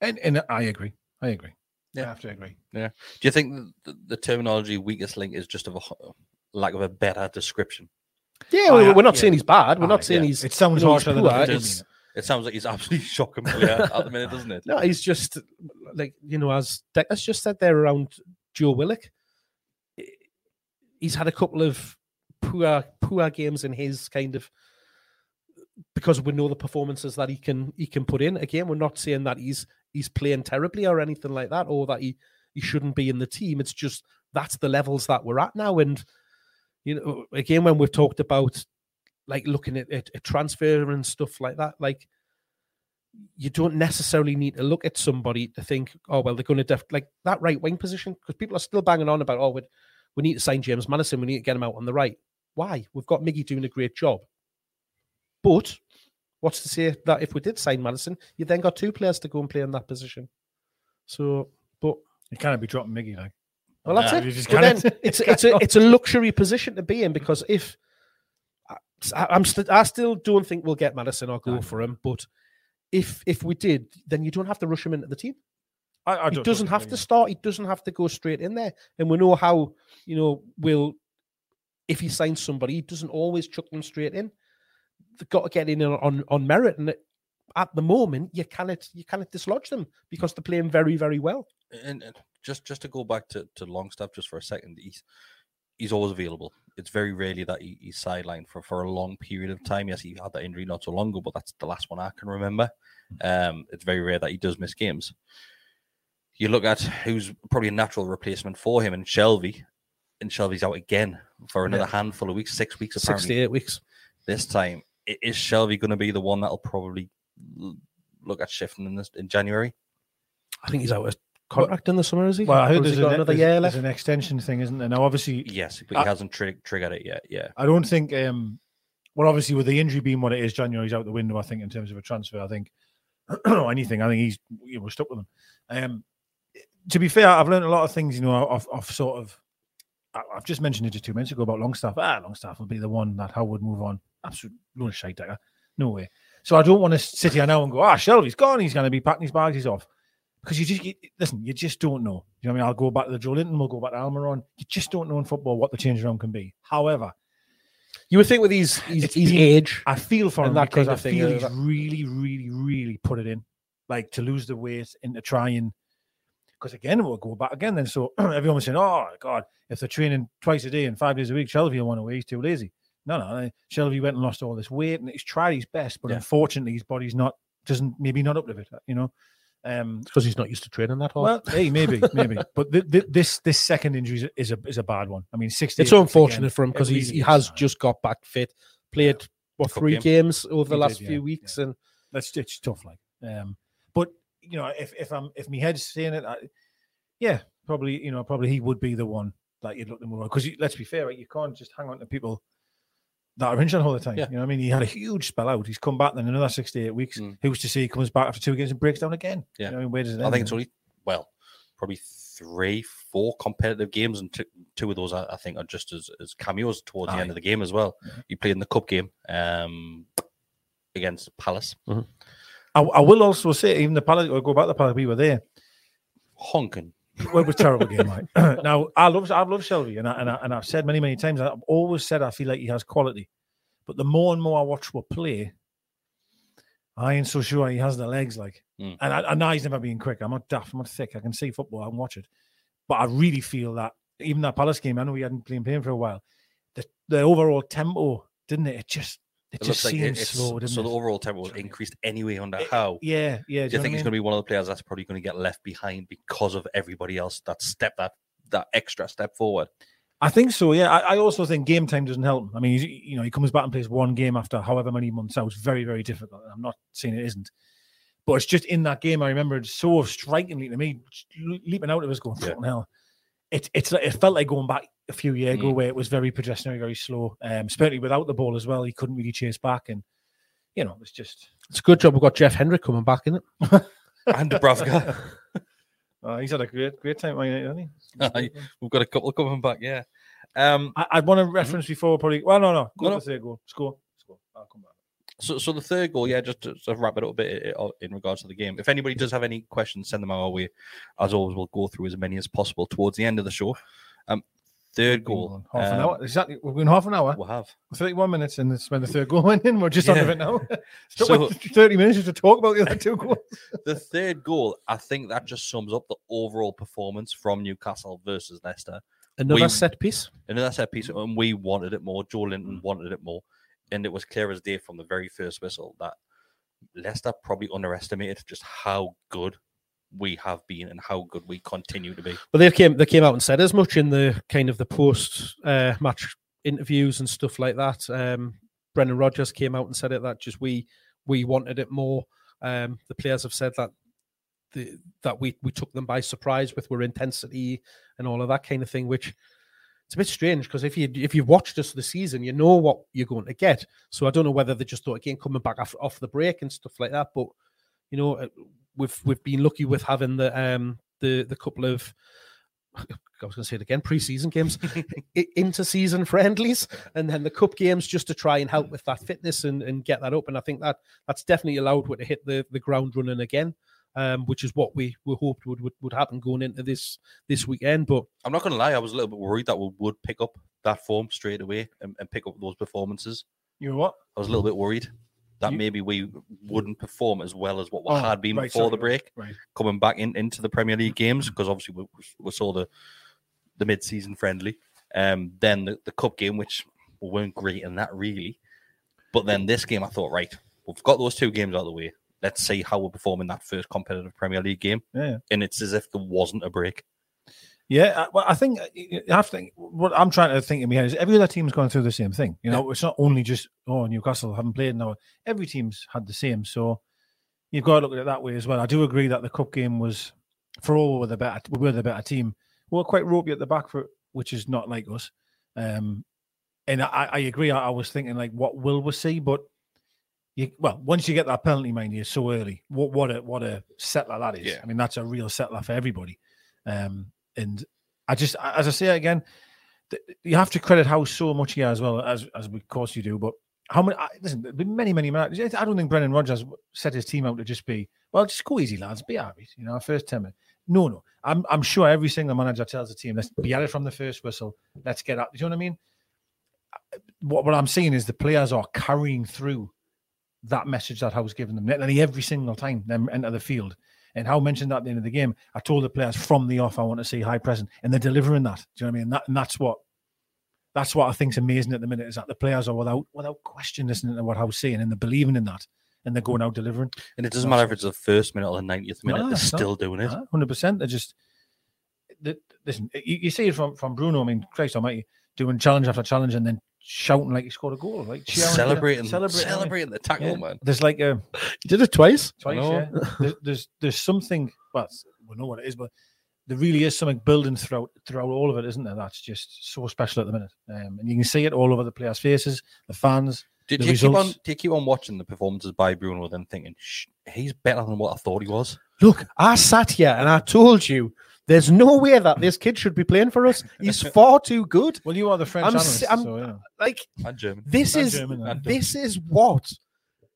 Speaker 4: and and I agree, I agree. Yeah. I
Speaker 3: Yeah.
Speaker 4: have to agree. Yeah.
Speaker 3: Do you think the, the terminology weakest link is just of a h- lack of a better description?
Speaker 5: Yeah, we, we're not
Speaker 4: yeah.
Speaker 5: saying he's bad. We're
Speaker 4: Ah,
Speaker 5: not saying
Speaker 3: yeah.
Speaker 5: he's.
Speaker 4: It sounds
Speaker 5: you know,
Speaker 4: harsher than it
Speaker 3: It
Speaker 4: is,
Speaker 3: It sounds like he's absolutely shocking player at the minute, doesn't it?
Speaker 5: No, he's just like you know, as Declan's just said there around Joe Willock. He's had a couple of poor, poor games in his kind of because we know the performances that he can he can put in. Again, we're not saying that he's he's playing terribly or anything like that, or that he he shouldn't be in the team. It's just that's the levels that we're at now, and you know, again, when we've talked about like looking at, at, at transfer and stuff like that, like you don't necessarily need to look at somebody to think, oh well, they're going to def like that right wing position because people are still banging on about, oh, we we need to sign James Maddison, we need to get him out on the right. Why? We've got Miggy doing a great job. But what's to say that if we did sign Maddison, you then got two players to go and play in that position. So, but
Speaker 4: You can't be dropping Miggy like.
Speaker 5: well, that's
Speaker 4: Yeah,
Speaker 5: it. But then it's it's a it's a luxury position to be in because if I, I'm st- I still don't think we'll get Maddison or go for him, but if if we did, then you don't have to rush him into the team.
Speaker 4: I, I
Speaker 5: he
Speaker 4: don't
Speaker 5: doesn't have to start. He doesn't have to go straight in there. And we know how you know will if he signs somebody, he doesn't always chuck them straight in. They've got to get in on on, on merit, and at the moment you cannot you cannot dislodge them because they're playing very very well.
Speaker 3: and, and just just to go back to, to Longstaff just for a second, he's he's always available. it's very rarely that he, he's sidelined for, for a long period of time. Yes, he had that injury not so long ago, but that's the last one I can remember. Um, it's very rare that he does miss games. You look at who's probably a natural replacement for him, and Shelvey, and Shelvey's out again for another handful of weeks, six weeks apparently.
Speaker 5: Sixty-eight weeks.
Speaker 3: This time, is Shelvey going to be the one that'll probably look at shifting in this in January?
Speaker 5: I think he's out of contract in the summer, is he?
Speaker 4: Well, I
Speaker 5: Or
Speaker 4: heard
Speaker 5: has
Speaker 4: there's,
Speaker 5: he got
Speaker 4: an,
Speaker 5: another
Speaker 4: there's,
Speaker 5: year
Speaker 4: there's
Speaker 5: left.
Speaker 4: an extension thing, isn't there? Now, obviously,
Speaker 3: Yes, but he hasn't tri- triggered it yet. Yeah,
Speaker 4: I don't think. um Well, obviously, with the injury being what it is, January's out the window. I think in terms of a transfer, I think or anything. I think he's you know, we're stuck with him. Um, to be fair, I've learned a lot of things. You know, off, off sort of. I've just mentioned it just two minutes ago about Longstaff. Ah, Longstaff will be the one that Howard move on. Absolute of shite, Deka. No way. So I don't want to sit here now and go, ah, Shelvey's gone. He's going to be packing his bags. He's off. Because you just you, listen, you just don't know. You know what I mean? I'll go back to the Joelinton. We'll go back to Almiron. You just don't know in football what the change around can be. However,
Speaker 5: You would think with his his, his age,
Speaker 4: I feel for him
Speaker 5: that
Speaker 4: because I
Speaker 5: of thing,
Speaker 4: feel
Speaker 5: uh,
Speaker 4: he's
Speaker 5: that-
Speaker 4: really, really, really put it in, like to lose the weight and to try and. Because again, we'll go back again. Then, so everyone was saying, "Oh God, if they're training twice a day and five days a week, Shelvey will want away. He's too lazy." No, no, Shelvey went and lost all this weight, and he's tried his best, but
Speaker 3: Yeah.
Speaker 4: unfortunately, his body's not doesn't maybe not up to it. You know, um,
Speaker 5: because he's not used to training that hard.
Speaker 4: well, hey, maybe, maybe, but th- th- this this second injury is a- is a is a bad one. I mean, sixty.
Speaker 5: it's unfortunate for him because he's he has
Speaker 4: just.
Speaker 5: just got back fit, played what three
Speaker 3: game.
Speaker 5: games over the last
Speaker 4: did,
Speaker 5: few
Speaker 4: yeah,
Speaker 5: weeks,
Speaker 4: yeah.
Speaker 5: and
Speaker 4: that's it's tough like um but you know if if i'm if my head's saying it I, yeah probably you know probably he would be the one that you'd look to move on because let's be fair right you can't just hang on to people that are injured all the time
Speaker 3: Yeah.
Speaker 4: you know what i mean he had a huge spell out he's come back then another 68 weeks
Speaker 3: Mm.
Speaker 4: who's to say he comes back after two games and breaks down again
Speaker 3: Yeah.
Speaker 4: you know, I mean, where does it
Speaker 3: I
Speaker 4: end
Speaker 3: think it's only well, probably three, four competitive games, and two, two of those I, I think are just as, as cameos towards the end of the game as well.
Speaker 4: Yeah.
Speaker 3: You played in the cup game um, against Palace,
Speaker 4: I, I will also say even the Palace or go back to the Palace we were there
Speaker 3: honking.
Speaker 4: well, it was a terrible game, right? now, I love I've loved Shelvey, and I, and, I, and I've said many many times. I've always said I feel like he has quality, but the more and more I watch what play, I ain't so sure he has the legs. Like,
Speaker 3: Mm.
Speaker 4: and I, I know he's never been quick. I'm not daft. I'm not thick. I can see football. I can watch it, but I really feel that even that Palace game, I know he hadn't played pain for a while. The the overall tempo, didn't it? It just it,
Speaker 3: It
Speaker 4: just
Speaker 3: looks like it- it's,
Speaker 4: slow,
Speaker 3: so
Speaker 4: it?
Speaker 3: the overall tempo was increased anyway under eh, Howe.
Speaker 4: yeah, yeah.
Speaker 3: Do you think he's going to be one of the players that's probably going to get left behind because of everybody else that step that that extra step forward?
Speaker 4: I think so. Yeah, I, I also think game time doesn't help. him. I mean, he's, you know, he comes back and plays one game after however many months out. It's very, very difficult. I'm not saying it isn't, but it's just in that game. I remember it so strikingly to me, leaping out of us, going,
Speaker 3: Yeah.
Speaker 4: "Fucking hell!" It it's like- it felt like going back a few years ago
Speaker 3: Mm.
Speaker 4: where it was very pedestrian, very slow. Um, especially without the ball as well, he couldn't really chase back, and you know, it's just
Speaker 5: it's a good job we've got Jeff Hendrick coming back in it.
Speaker 3: And Dubravka.
Speaker 4: uh, he's had a great, great time, at Man United, hasn't he?
Speaker 3: We've got a couple coming back, yeah. Um,
Speaker 4: I, I'd want to reference before probably. Well, no, no, go
Speaker 3: No,
Speaker 4: to the third goal. Score, score. I'll come back.
Speaker 3: So, so the third goal, yeah, just to, to wrap it up a bit uh, in regards to the game. If anybody does have any questions, send them our way. As always, we'll go through as many as possible towards the end of the show. Um, third goal,
Speaker 4: going Half an
Speaker 3: um,
Speaker 4: hour. Exactly. We've been half an hour.
Speaker 3: We'll have.
Speaker 4: 31 minutes and it's when the third goal went in. We're just on
Speaker 3: Yeah.
Speaker 4: of it now.
Speaker 3: So-
Speaker 4: 30 minutes just to talk about the other two goals.
Speaker 3: The third goal, I think that just sums up the overall performance from Newcastle versus Leicester.
Speaker 5: Another
Speaker 3: We-
Speaker 5: set piece.
Speaker 3: Another set piece, and we wanted it more. Joelinton wanted it more, and it was clear as day from the very first whistle that Leicester probably underestimated just how good we have been and how good we continue to be.
Speaker 5: Well, they came they came out and said as much in the kind of the post uh, match interviews and stuff like that. Um, Brendan Rodgers came out and said it that just we we wanted it more. Um, the players have said that the, that we we took them by surprise with our intensity and all of that kind of thing, which it's a bit strange because if you if you've watched us the season, you know what you're going to get. So I don't know whether they just thought again coming back off, off the break and stuff like that, but you know uh, we've we've been lucky with having the um the the couple of I was going to say it again, preseason games, inter-season friendlies, and then the cup games just to try and help with that fitness and, and get that up. And I think that that's definitely allowed us to hit the, the ground running again, um, which is what we, we hoped would, would would happen going into this this weekend. But
Speaker 3: I'm not going to lie, I was a little bit worried that we would pick up that form straight away and, and pick up those performances.
Speaker 4: You know what?
Speaker 3: I was a little bit worried that
Speaker 4: You-
Speaker 3: maybe we wouldn't perform as well as what we
Speaker 4: Oh,
Speaker 3: had been
Speaker 4: right,
Speaker 3: before
Speaker 4: sorry,
Speaker 3: the break,
Speaker 4: Right.
Speaker 3: coming back in, into the Premier League games because obviously we, we saw the the mid-season friendly. Um, then the, the cup game, which weren't great in that really. But then this game, I thought, right, we've got those two games out of the way. Let's see how we perform in that first competitive Premier League game.
Speaker 4: Yeah.
Speaker 3: And it's as if there wasn't a break.
Speaker 4: Yeah, I- well, I think uh, you have to. Think what I'm trying to think in my head is every other team's going through the same thing. You know, it's not only just oh Newcastle haven't played now. Every team's had the same, so you've got to look at it that way as well. I do agree that the cup game was for all we were the better. We were the better team. We were quite ropey at the back for which is not like us. Um, and I, I agree. I, I was thinking like, what will we see? But you, well, once you get that penalty, man, you're so early. What what a what a settler that is.
Speaker 3: Yeah.
Speaker 4: I mean, that's a real settler for everybody. Um, and I just, as I say again, you have to credit Howe so much here as well as as of course you do. But how many? I- Listen, there've been many, many managers. I don't think Brendan Rodgers set his team out to just be well, just go easy, lads, be happy. You know, first ten minutes. No, no. I'm I'm sure every single manager tells the team, let's be at it from the first whistle. Let's get up. Do you know what I mean? What what I'm seeing is the players are carrying through that message that Howe's given them nearly every single time them enter the field. And Howe mentioned that at the end of the game. I told the players from the off, I want to see high present, and they're delivering that. Do you know what I mean? And, that, and that's what that's what I think's amazing at the minute is that the players are without without question listening to what Howe's saying and they're believing in that and they're going out delivering.
Speaker 3: And it doesn't matter if it's the first minute or the 90th minute,
Speaker 4: No,
Speaker 3: they're
Speaker 4: it's not.
Speaker 3: still doing it.
Speaker 4: Hundred percent. They're just the, listen. You, you see it from from Bruno. I mean, Christ Almighty, doing challenge after challenge and then shouting like he scored a goal, like cheering,
Speaker 3: Celebrating,
Speaker 4: celebrating,
Speaker 3: celebrating, the tackle,
Speaker 4: Yeah.
Speaker 3: man.
Speaker 4: There's like a
Speaker 5: You did it twice.
Speaker 4: twice. Yeah. There- there's there's something. Well, it's- we know what it is, but there really is something building throughout throughout all of it, isn't there? That's just so special at the minute, um, and you can see it all over the players' faces, the fans.
Speaker 3: Did
Speaker 4: the
Speaker 3: you keep on? Do you keep on watching the performances by Bruno, then thinking Shh, he's better than what I thought he was?
Speaker 5: Look, I sat here and I told you there's no way that this kid should be playing for us. He's far too good.
Speaker 4: Well, you are the French
Speaker 5: I'm
Speaker 4: analyst,
Speaker 5: s- I'm-
Speaker 4: so yeah.
Speaker 5: Like
Speaker 3: And German.
Speaker 5: this
Speaker 4: And
Speaker 5: is
Speaker 4: German, and
Speaker 5: this is what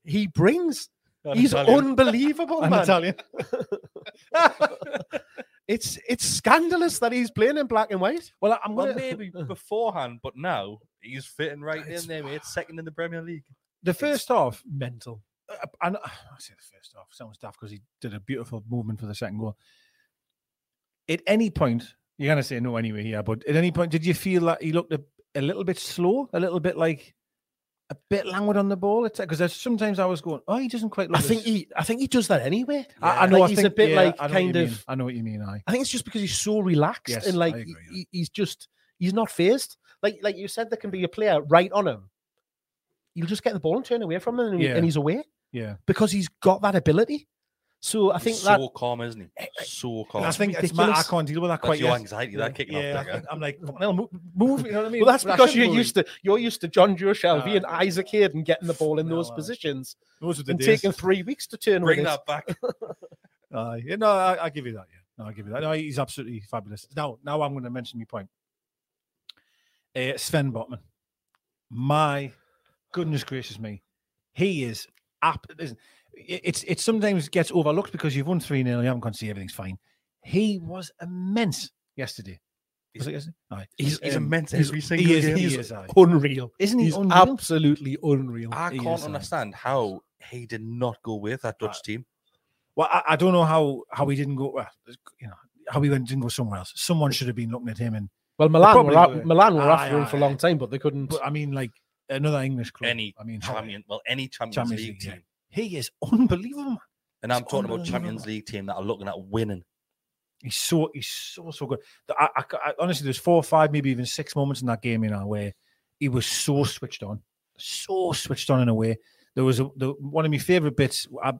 Speaker 5: he brings. He's
Speaker 4: Italian.
Speaker 5: unbelievable, man.
Speaker 4: Italian.
Speaker 5: It's it's scandalous that he's playing in black and white.
Speaker 4: Well, I'm gonna,
Speaker 3: maybe beforehand, but now he's fitting right
Speaker 4: It's
Speaker 3: in there, mate. Second in the Premier League.
Speaker 4: the first half.
Speaker 5: Mental.
Speaker 4: uh, and I say the first half sounds daft because he did a beautiful movement for the second goal. At any point, you're gonna say no anyway yeah. but at any point, did you feel that he looked a, a little bit slow, a little bit like a bit languid on the ball? Because there's sometimes I was going, oh, he doesn't quite look.
Speaker 5: I think
Speaker 4: as-
Speaker 5: he I think he does that anyway.
Speaker 4: I, I know.
Speaker 5: Like,
Speaker 4: I
Speaker 5: he's
Speaker 4: think,
Speaker 5: a bit
Speaker 4: yeah,
Speaker 5: like kind of
Speaker 4: I know what you mean. I
Speaker 5: I think it's just because he's so relaxed
Speaker 4: Yes,
Speaker 5: and like he-
Speaker 4: agree, yeah.
Speaker 5: he- he's just he's not phased. Like like you said, there can be a player right on him. You'll just get the ball and turn away from him, and,
Speaker 4: Yeah.
Speaker 5: and he's away
Speaker 4: yeah.
Speaker 5: because he's got that ability. So I think
Speaker 3: He's
Speaker 5: that
Speaker 3: so calm, isn't he? So calm.
Speaker 4: I think it's my, I
Speaker 5: ridiculous.
Speaker 4: can't deal with that
Speaker 3: That's
Speaker 4: quite
Speaker 3: your
Speaker 4: yet.
Speaker 3: anxiety that kicking off
Speaker 4: yeah,
Speaker 3: there,
Speaker 4: I
Speaker 3: guy.
Speaker 4: think- I'm like, come move, move. You know what I mean?
Speaker 5: well, that's
Speaker 4: But
Speaker 5: because you're
Speaker 4: worry.
Speaker 5: used to you're used to Jonjo Shelvey
Speaker 4: Ah,
Speaker 5: and Isaac Hayden getting the ball in
Speaker 4: No,
Speaker 5: those
Speaker 4: aye.
Speaker 5: positions
Speaker 4: Those were the
Speaker 5: and
Speaker 4: days.
Speaker 5: taking three weeks to turn
Speaker 3: Bring that back.
Speaker 4: Uh, yeah, no, I, I give you that. Yeah, no, I give you that. No, he's absolutely fabulous. Now, now I'm going to mention my point. Uh, Sven Botman, my goodness gracious me, he is up. Listen, it- it's it sometimes gets overlooked because you've won three 0 You haven't conceded everything's fine. He was immense yesterday. Was it yesterday? Aye.
Speaker 3: He's, he's
Speaker 4: Um,
Speaker 3: immense
Speaker 5: he's-
Speaker 3: every
Speaker 4: he is-
Speaker 3: game.
Speaker 4: he
Speaker 5: He's
Speaker 4: is,
Speaker 5: unreal.
Speaker 4: Isn't he
Speaker 5: He's
Speaker 4: unreal?
Speaker 5: absolutely unreal.
Speaker 3: I
Speaker 4: He
Speaker 3: can't
Speaker 4: is, aye.
Speaker 3: understand how he did not go with that Dutch
Speaker 4: Uh,
Speaker 3: team.
Speaker 4: Well, I, I don't know how how he didn't go. Well, you know how he went didn't go somewhere else. Someone should have been looking at him and
Speaker 5: Well, Milan were, out-
Speaker 4: were.
Speaker 5: Milan were after him for a long time, but they couldn't.
Speaker 4: But I mean, like another English club.
Speaker 3: Any
Speaker 4: I mean,
Speaker 3: champion, well, any Champions,
Speaker 4: Champions
Speaker 3: League
Speaker 4: League, yeah. He is unbelievable. Man.
Speaker 3: And I'm
Speaker 4: It's
Speaker 3: talking about Champions. League team that are looking at winning.
Speaker 4: He's so he's so so good. I, I, I- honestly, there's four, or five, maybe even six moments in that game, you know, where he was so switched on, so switched on in a way. There was a, the, one of my favorite bits. I,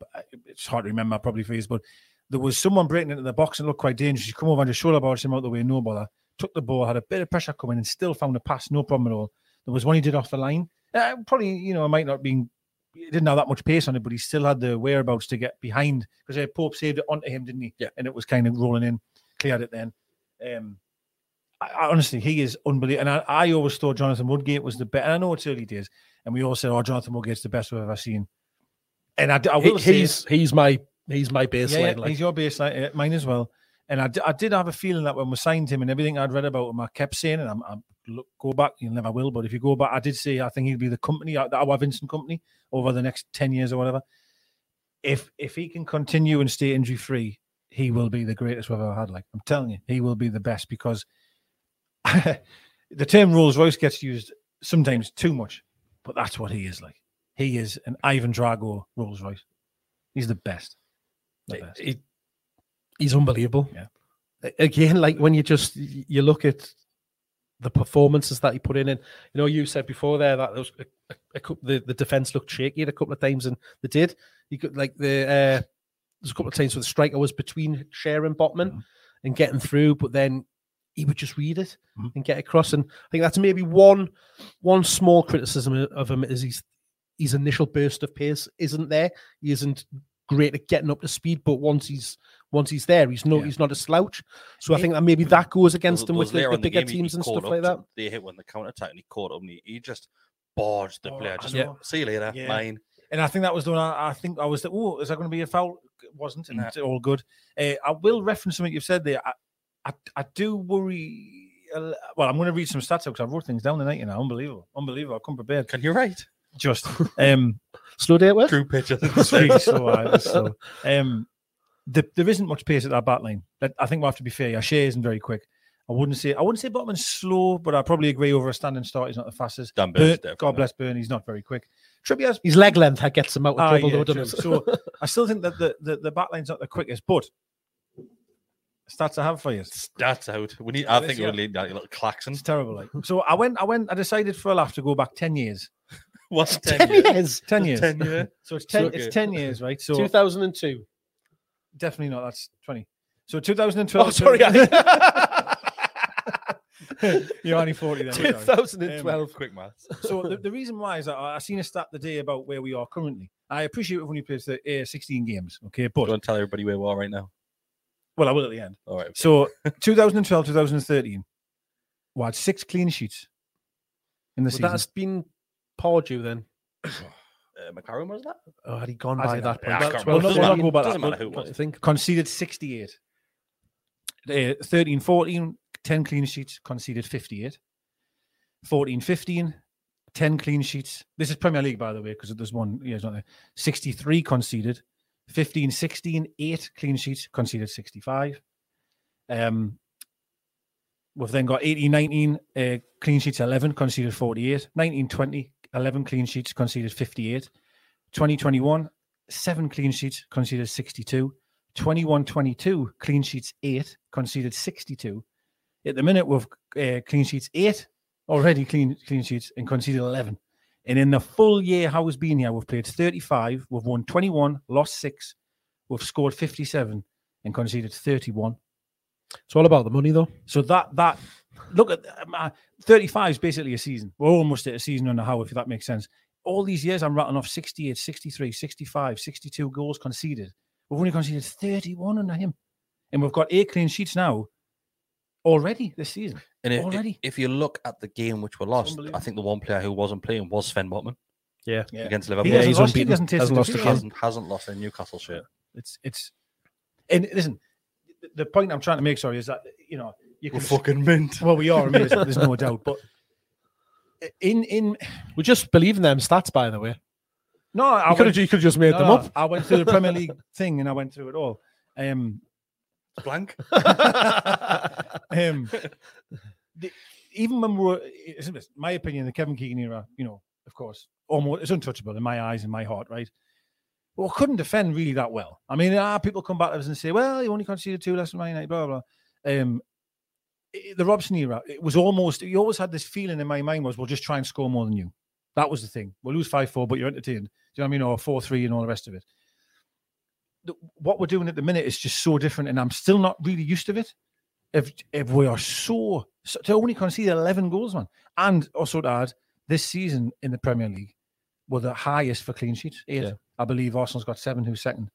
Speaker 4: it's hard to remember, probably for you, but there was someone breaking into the box and looked quite dangerous. He come over and just shoulder barged him out the way, no bother. Took the ball, had a bit of pressure coming, and still found a pass, no problem at all. There was one he did off the line. Uh, probably, you know, it might not be. He didn't have that much pace on it, but he still had the whereabouts to get behind because uh, Pope saved it onto him, didn't he?
Speaker 3: Yeah.
Speaker 4: And it was kind of rolling in, cleared it then. Um, I, I, honestly, he is unbelievable. And I, I always thought Jonathan Woodgate was the best. And I know it's early days, and we all said, "Oh, Jonathan Woodgate's the best we've ever seen." And I,
Speaker 5: He-
Speaker 4: will say,
Speaker 5: he's he's my he's my baseline.
Speaker 4: yeah,
Speaker 5: like,
Speaker 4: he's your baseline, uh, mine as well. And I did have a feeling that when we signed him and everything I'd read about him, I kept saying, and I'm, I'm look, go back, you never will, but if you go back, I did say I think he'll be the Kompany, uh, our Vincent Kompany, over the next ten years or whatever. If if he can continue and stay injury free, he will be the greatest we've ever had. Like I'm telling you, he will be the best because the term Rolls Royce gets used sometimes too much, but that's what he is like. He is an Ivan Drago Rolls Royce. He's the best. The best.
Speaker 5: He- he's unbelievable.
Speaker 4: Yeah.
Speaker 5: Again, like when you just you look at the performances that he put in, and you know, you said before there that there was a, a, a couple, the the defense looked shaky a couple of times, and they did. You could like the uh, there's a couple of times where the striker was between Schär and Botman
Speaker 4: Mhm.
Speaker 5: and getting through, but then he would just read it
Speaker 4: Mhm.
Speaker 5: and get across. And I think that's maybe one one small criticism of him is he's his initial burst of pace isn't there. He isn't great at getting up to speed, but once he's once he's there, he's no
Speaker 4: Yeah.
Speaker 5: he's not a slouch. So I think that maybe that goes against him with the, the bigger
Speaker 3: game,
Speaker 5: teams and stuff like
Speaker 3: to-
Speaker 5: that.
Speaker 3: They hit when the counter attack and he caught up and he, he just barged the
Speaker 4: Oh,
Speaker 3: player. Just
Speaker 4: know.
Speaker 3: see you later,
Speaker 4: Yeah.
Speaker 3: mine.
Speaker 4: And I think that was the one I, I think I was, The, oh, is that going to be a foul? It wasn't, and
Speaker 3: Nah.
Speaker 4: it's all good. Uh, I will reference something you've said there. I, I, I do worry. l- Well, I'm going to read some stats because I wrote things down tonight. You know, unbelievable, unbelievable. I come prepared.
Speaker 3: Can you write?
Speaker 4: Just um,
Speaker 5: Slow day at work.
Speaker 3: True pictures.
Speaker 4: it's really slow. uh, it's slow. Um, the, there isn't much pace at that back line. But I think we have to be fair. Yeah, Schär isn't very quick. I wouldn't say I wouldn't say Botman's slow, but I probably agree over a standing start. He's not the fastest.
Speaker 3: Dan
Speaker 4: Burn- God bless Burn. He's not very quick. Trippier's
Speaker 5: His leg length that gets him out of
Speaker 4: Ah,
Speaker 5: trouble,
Speaker 4: yeah,
Speaker 5: though, doesn't
Speaker 4: true.
Speaker 5: it?
Speaker 4: So I still think that the, the, the back line's not the quickest, but stats I have for you.
Speaker 3: That's out. We need. I
Speaker 4: This
Speaker 3: think
Speaker 4: year.
Speaker 3: we need that little klaxon.
Speaker 4: It's terrible. Like. So I went, I went, I decided for a laugh to go back 10 years.
Speaker 3: What's
Speaker 5: Ten years.
Speaker 4: 10 years.
Speaker 3: Ten year.
Speaker 4: So it's 10,
Speaker 3: So-
Speaker 4: it's 10 years, right? So
Speaker 5: 2002.
Speaker 4: Definitely not. That's 20. So 2012.
Speaker 5: Oh, sorry.
Speaker 4: You're only 40 then. sorry.
Speaker 5: 2012.
Speaker 3: Quick maths.
Speaker 4: so the, the reason why is that I I seen a stat the day about where we are currently. I appreciate we've only played uh, 16 games, okay? But
Speaker 3: Don't tell everybody where we are right now?
Speaker 4: well, I will at the end.
Speaker 3: All right.
Speaker 4: So 2012, 2013, we had six clean sheets in the
Speaker 5: Would
Speaker 4: season.
Speaker 5: that has been Pardew then?
Speaker 3: Uh, McClaren was that?
Speaker 5: Oh, had he gone
Speaker 4: I
Speaker 5: by that
Speaker 4: that-
Speaker 5: point?
Speaker 3: Yeah, I can't
Speaker 5: well,
Speaker 3: Doesn't matter.
Speaker 4: about
Speaker 3: Doesn't
Speaker 4: that,
Speaker 3: matter who it
Speaker 5: I
Speaker 3: was.
Speaker 5: think.
Speaker 4: conceded 68. Uh, 13 14, 10 clean sheets, conceded 58. 14 15, 10 clean sheets. This is Premier League, by the way, because there's one, yeah, it's not there. 63 conceded. 15 16, 8 clean sheets, conceded 65. Um, we've then got 18 19, uh, clean sheets 11, conceded 48. 19 20, 11 clean sheets, conceded 58. 2021, 7 clean sheets, conceded 62. 21 22 clean sheets 8 conceded 62 at the minute we've uh, clean sheets 8 already clean clean sheets and conceded 11 and in the full year how it's been here we've played 35 we've won 21 lost 6 we've scored 57 and conceded 31
Speaker 5: It's all about the money, though.
Speaker 4: so that that look at um, uh, 35 is basically a season we're almost at a season and a half if that makes sense all these years i'm rattling off 68 63 65 62 goals conceded we've only conceded 31 under him and we've got eight clean sheets now already this season
Speaker 3: And if,
Speaker 4: Already?
Speaker 3: if you look at the game which we lost, I think the one player who wasn't playing was Sven Botman
Speaker 5: Yeah.
Speaker 4: Yeah.
Speaker 3: against
Speaker 4: he
Speaker 3: Liverpool.
Speaker 5: Yeah,
Speaker 4: hasn't
Speaker 5: he's
Speaker 4: lost, he hasn't
Speaker 5: Hasn't lost
Speaker 4: defeat.
Speaker 5: a
Speaker 3: hasn't hasn't lost a Newcastle shirt.
Speaker 4: it's it's and listen the- the point i'm trying to make sorry is that you know you can
Speaker 3: fucking mint.
Speaker 4: well we are I mean, there's, there's no doubt but in in
Speaker 5: We just believe in them stats, by the way.
Speaker 4: no I
Speaker 5: You could
Speaker 4: went-
Speaker 5: have you could have just made
Speaker 4: No,
Speaker 5: them
Speaker 4: no,
Speaker 5: up.
Speaker 4: I went through the Premier League thing and I went through it all. Um,
Speaker 3: Blank.
Speaker 4: um, the, even when we were, isn't this my opinion, the Kevin Keegan era, you know, of course, almost it's untouchable in my eyes and my heart, right? Well, couldn't defend really that well. I mean, ah, people come back to us and say, well, you only conceded two less than Man United, blah, blah, blah. Um, i- the Robson era, it was almost, you always had this feeling in my mind was, we'll just try and score more than you. That was the thing. We'll lose 5 4, but you're entertained. Do you know what I mean? Or 4 3 and all the rest of it. The- What we're doing at the minute is just so different, and I'm still not really used to it. If, if we are so, so to only concede 11 goals, man, and also to add, this season in the Premier League were the highest for clean sheets. Eight.
Speaker 5: Yeah.
Speaker 4: I believe Arsenal's got seven, who's second.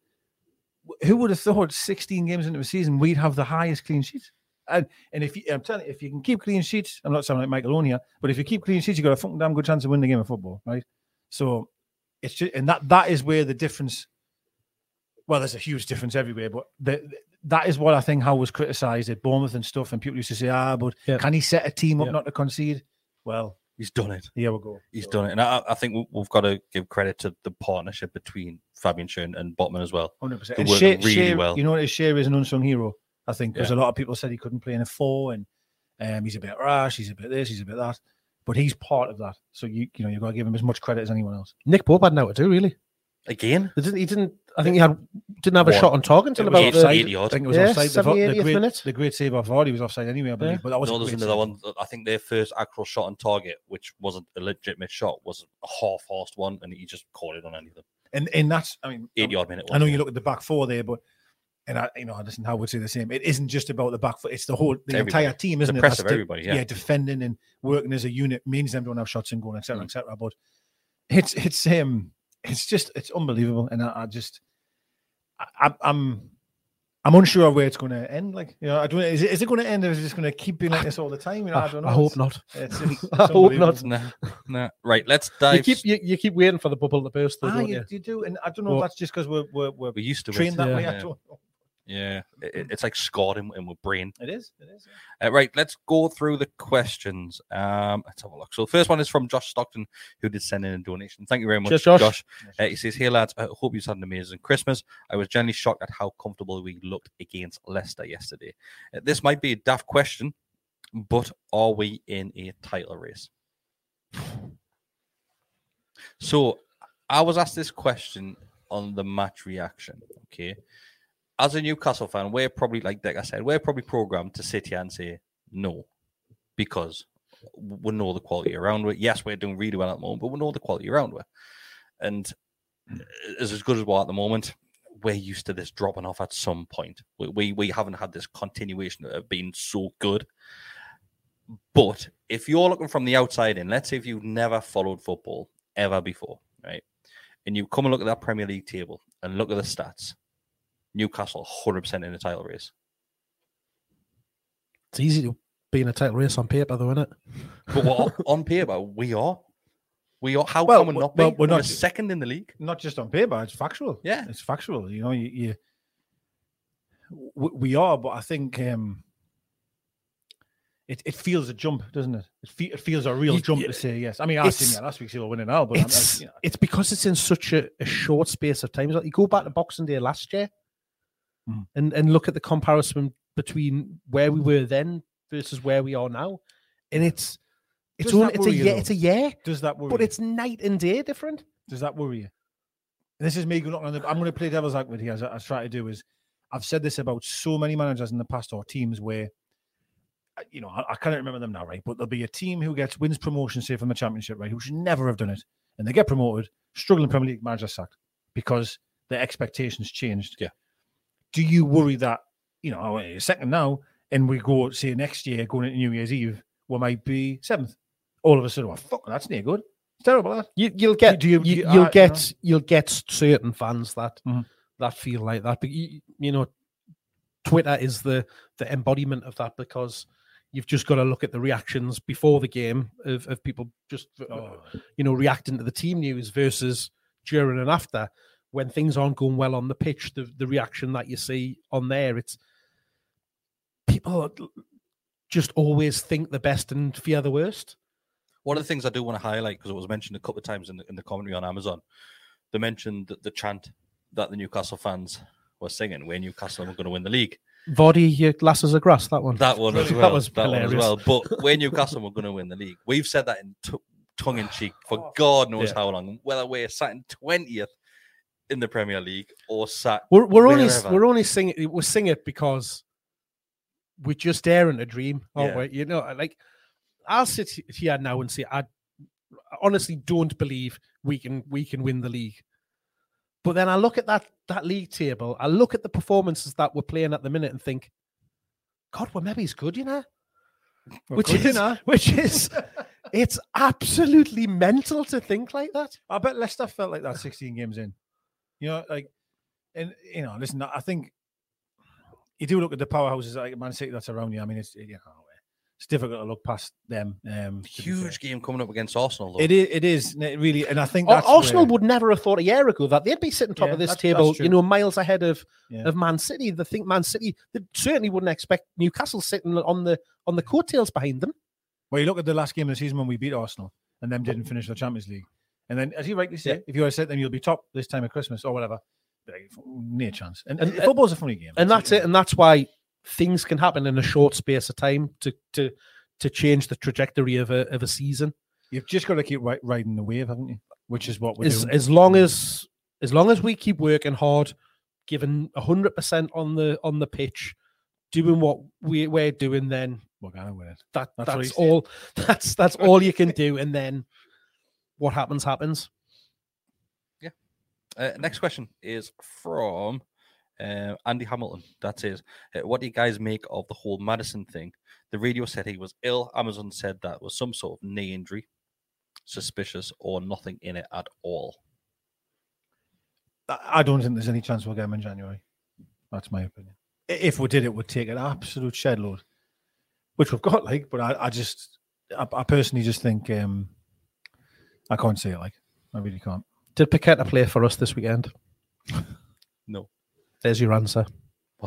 Speaker 4: Who would have thought 16 games into the season we'd have the highest clean sheets? And, and if you, I'm telling you, if you can keep clean sheets, I'm not sounding like Michael Owen here, but if you keep clean sheets, you've got a fucking damn good chance of winning the game of football, right? So it's just, and that that is where the difference. Well, there's a huge difference everywhere, but the, that is what I think Howe was criticised at Bournemouth and stuff. And people used to say, ah, but
Speaker 5: Yeah.
Speaker 4: can he set a team up
Speaker 5: Yeah.
Speaker 4: not to concede? Well,
Speaker 3: He's done it.
Speaker 4: here we go.
Speaker 3: He's
Speaker 4: So-
Speaker 3: done it. And I, I think we- we've got to give credit to the partnership between Fabian Schär and Botman as well.
Speaker 4: Hundred percent.
Speaker 3: They work
Speaker 4: Schär,
Speaker 3: really
Speaker 4: Schär-
Speaker 3: well.
Speaker 4: You know what? Schär is an unsung hero. I think because
Speaker 3: Yeah.
Speaker 4: a lot of people said he couldn't play in a four, and Um, he's a bit rash. He's a bit this. He's a bit that. But he's part of that. So you you know you've got to give him as much credit as anyone else.
Speaker 5: Nick Pope had now to do really.
Speaker 3: Again,
Speaker 5: He didn't. He didn't. I think he had didn't have a
Speaker 3: What?
Speaker 5: shot on target until about
Speaker 3: eight-
Speaker 5: the,
Speaker 4: offside.
Speaker 3: eighty
Speaker 4: I think it was
Speaker 5: Yeah,
Speaker 4: offside. The,
Speaker 5: 70,
Speaker 4: the great,
Speaker 5: minute.
Speaker 4: the great save off Vardy was offside anyway, I believe.
Speaker 5: Yeah.
Speaker 4: But that was
Speaker 3: No,
Speaker 4: a
Speaker 3: there's another
Speaker 4: save.
Speaker 3: one. I think their first actual shot on target, which wasn't a legitimate shot, was a half-assed one, and he just caught it on anything.
Speaker 4: And and that's I mean
Speaker 3: Eighty odd minute.
Speaker 4: I know you look at the back four there, but and I, you know, I listen, Howe would say the same. It isn't just about the back foot; it's the whole, the
Speaker 3: everybody.
Speaker 4: entire team, isn't
Speaker 3: the
Speaker 4: it?
Speaker 3: press
Speaker 4: That's
Speaker 3: of everybody, yeah. yeah.
Speaker 4: defending and working as a unit means them don't have shots and goal, etc.,
Speaker 3: Mm.
Speaker 4: etc. But it's it's um it's just it's unbelievable, and I, I just I, I'm- I'm I'm unsure of where it's going to end. Like, you know, I don't. Is it, is it going to end, or is it just going to keep being like this all the time? You know, I,
Speaker 5: I,
Speaker 4: don't know.
Speaker 5: I hope
Speaker 4: It's-
Speaker 5: not.
Speaker 4: It's, it's, it's
Speaker 5: I hope not.
Speaker 3: Nah, nah. Right, let's
Speaker 5: You
Speaker 3: dive.
Speaker 5: keep you, you keep waiting for the bubble to burst, though,
Speaker 4: Ah,
Speaker 5: don't
Speaker 4: you,
Speaker 5: you?
Speaker 4: you do, and I don't know
Speaker 5: Well-
Speaker 4: if that's just because we're we're, we're
Speaker 3: we used to it.
Speaker 4: that
Speaker 5: Yeah.
Speaker 4: way. I don't know.
Speaker 3: Yeah, it- it- it's like scarred in, in my brain.
Speaker 4: It is. It is. yeah.
Speaker 3: Uh, right, let's go through the questions. Um, let's have a look. So, the first one is from Josh Stockton, who did send in a donation. Thank you very much,
Speaker 5: Cheers, Josh.
Speaker 3: Uh, he says, Hey lads, I hope you've had an amazing Christmas. I was genuinely shocked at how comfortable we looked against Leicester yesterday. Uh, this might be a daft question, but are we in a title race? So, I was asked this question on the match reaction. Okay. As a Newcastle fan, we're probably, like, like I said, we're probably programmed to sit here and say no because we know the quality around it. Yes, we're doing really well at the moment, but we know the quality around it. And as good as we're at the moment. We're used to this dropping off at some point. We, we we haven't had this continuation of being so good. But if you're looking from the outside in, let's say if you've never followed football ever before, right? And you come and look at that Premier League table and look at the stats, Newcastle 100% in the title race.
Speaker 5: It's easy to be in a title race on paper, though, isn't it?
Speaker 3: But what, on paper, we are. We are. How
Speaker 4: Well,
Speaker 3: come we
Speaker 4: w-
Speaker 3: not be?
Speaker 4: well, we're
Speaker 3: we're
Speaker 4: not-
Speaker 3: second in the league.
Speaker 4: not just on paper, it's factual.
Speaker 3: Yeah.
Speaker 4: it's factual. You know, you, you we are, but I think um, it it feels a jump, doesn't it? It, fe- it feels a real
Speaker 5: You-
Speaker 4: jump
Speaker 5: you-
Speaker 4: to say yes. I mean, I think
Speaker 5: it's-
Speaker 4: yeah, last week's will winning now, but I'm,
Speaker 5: It's
Speaker 4: I, you know,
Speaker 5: it's because it's in such a, a short space of time. Like you go back to Boxing Day last year,
Speaker 4: Mm.
Speaker 5: and and look at the comparison between where we were then versus where we are now, and it's it's
Speaker 4: Doesn't
Speaker 5: only, it's a year,
Speaker 4: though?
Speaker 5: it's a year,
Speaker 4: does that worry?
Speaker 5: but
Speaker 4: you?
Speaker 5: it's night and day different.
Speaker 4: does that worry you? And this is me going on the. I'm going to play devil's advocate here, as I, I try to do. Is I've said this about so many managers in the past or teams where, you know, I, I can't remember them now, right? But there'll be a team who gets wins promotion, say from the championship, right? Who should never have done it, and they get promoted, struggling Premier League manager sacked because their expectations changed.
Speaker 3: Yeah.
Speaker 4: Do you worry that you know oh, wait a second now, and we go say next year going into New Year's Eve, we might be seventh? All of a sudden, well, fuck, that's near good. It's terrible. That.
Speaker 5: You, you'll get
Speaker 4: do you-
Speaker 5: you,
Speaker 4: you,
Speaker 5: you'll
Speaker 4: I- you
Speaker 5: get you'll get certain fans that
Speaker 4: Mhm.
Speaker 5: that feel like that. But you, you know, Twitter is the the embodiment of that because you've just got to look at the reactions before the game of, of people just
Speaker 4: Oh.
Speaker 5: you know reacting to the team news versus during and after when things aren't going well on the pitch. The the reaction that you see on there, it's people just always think the best and fear the worst.
Speaker 3: One of the things I do want to highlight because it was mentioned a couple of times in the, in the commentary on Amazon, they mentioned that the chant that the Newcastle fans were singing, "Where Newcastle were going to win the league."
Speaker 5: Vardy, your glasses of grass. That one.
Speaker 3: That one as
Speaker 5: That
Speaker 3: well.
Speaker 5: was
Speaker 3: that one as well. But where Newcastle were going to win the league, we've said that in t- tongue in cheek for God knows
Speaker 5: Yeah.
Speaker 3: how long. Whether we're sat in twentieth in the Premier League or sat,
Speaker 5: We're, we're only
Speaker 3: wherever.
Speaker 5: we're only singing we're sing it because we're just daring a dream, aren't
Speaker 3: Yeah.
Speaker 5: we? You know, like I'll sit here now and say I honestly don't believe we can we can win the league. But then I look at that that league table, I look at the performances that we're playing at the minute and think, God, well maybe he's good, you know?
Speaker 4: We're
Speaker 5: which
Speaker 4: good,
Speaker 5: is
Speaker 4: know?
Speaker 5: which is it's absolutely mental to think like that.
Speaker 4: I bet Leicester felt like that 16 games in. You know, like, and you know, listen, I think you do look at the powerhouses like Man City that's around you. I mean, it's you know, it's difficult to look past them. Um, to be fair.
Speaker 3: huge game coming up against Arsenal. Though.
Speaker 4: It is. It is it really, and I think that's
Speaker 5: Arsenal
Speaker 4: where-
Speaker 5: would never have thought a year ago that they'd be sitting top
Speaker 4: Yeah,
Speaker 5: of this
Speaker 4: that's-
Speaker 5: table,
Speaker 4: that's
Speaker 5: you know, miles ahead of,
Speaker 4: Yeah.
Speaker 5: of Man City. They think Man City, they certainly wouldn't expect Newcastle sitting on the on the coattails behind them.
Speaker 4: Well, you look at the last game of the season when we beat Arsenal and them didn't finish the Champions League. And then, as you rightly say,
Speaker 5: Yeah.
Speaker 4: if you had said then you'll be top this time of Christmas or whatever. like, Near chance. And,
Speaker 5: And-
Speaker 4: and football's a funny game.
Speaker 5: And that's it. And that's why things can happen in a short space of time to to to change the trajectory of a of a season.
Speaker 4: You've just got to keep ri- riding the wave, haven't you? Which is what we're
Speaker 5: As
Speaker 4: doing.
Speaker 5: as long as as long as we keep working hard, giving hundred percent on the on the pitch, doing what we we're doing, then
Speaker 4: we're gonna win it.
Speaker 5: that
Speaker 4: That's
Speaker 5: that's, all that's that's all you can do, and then what happens happens.
Speaker 3: Uh, next question is from uh, Andy Hamilton. That is, uh, "What do you guys make of the whole Maddison thing? The radio said he was ill. Amazon said that was some sort of knee injury, suspicious, or nothing in it at all."
Speaker 4: I I don't think there's any chance we'll get him in January. That's my opinion. If we did, it would take an absolute shed load, which we've got like. But I, I just, I, I personally just think um I can't say it like. I really can't.
Speaker 5: Did Paqueta play for us this weekend?
Speaker 3: No.
Speaker 5: There's your answer.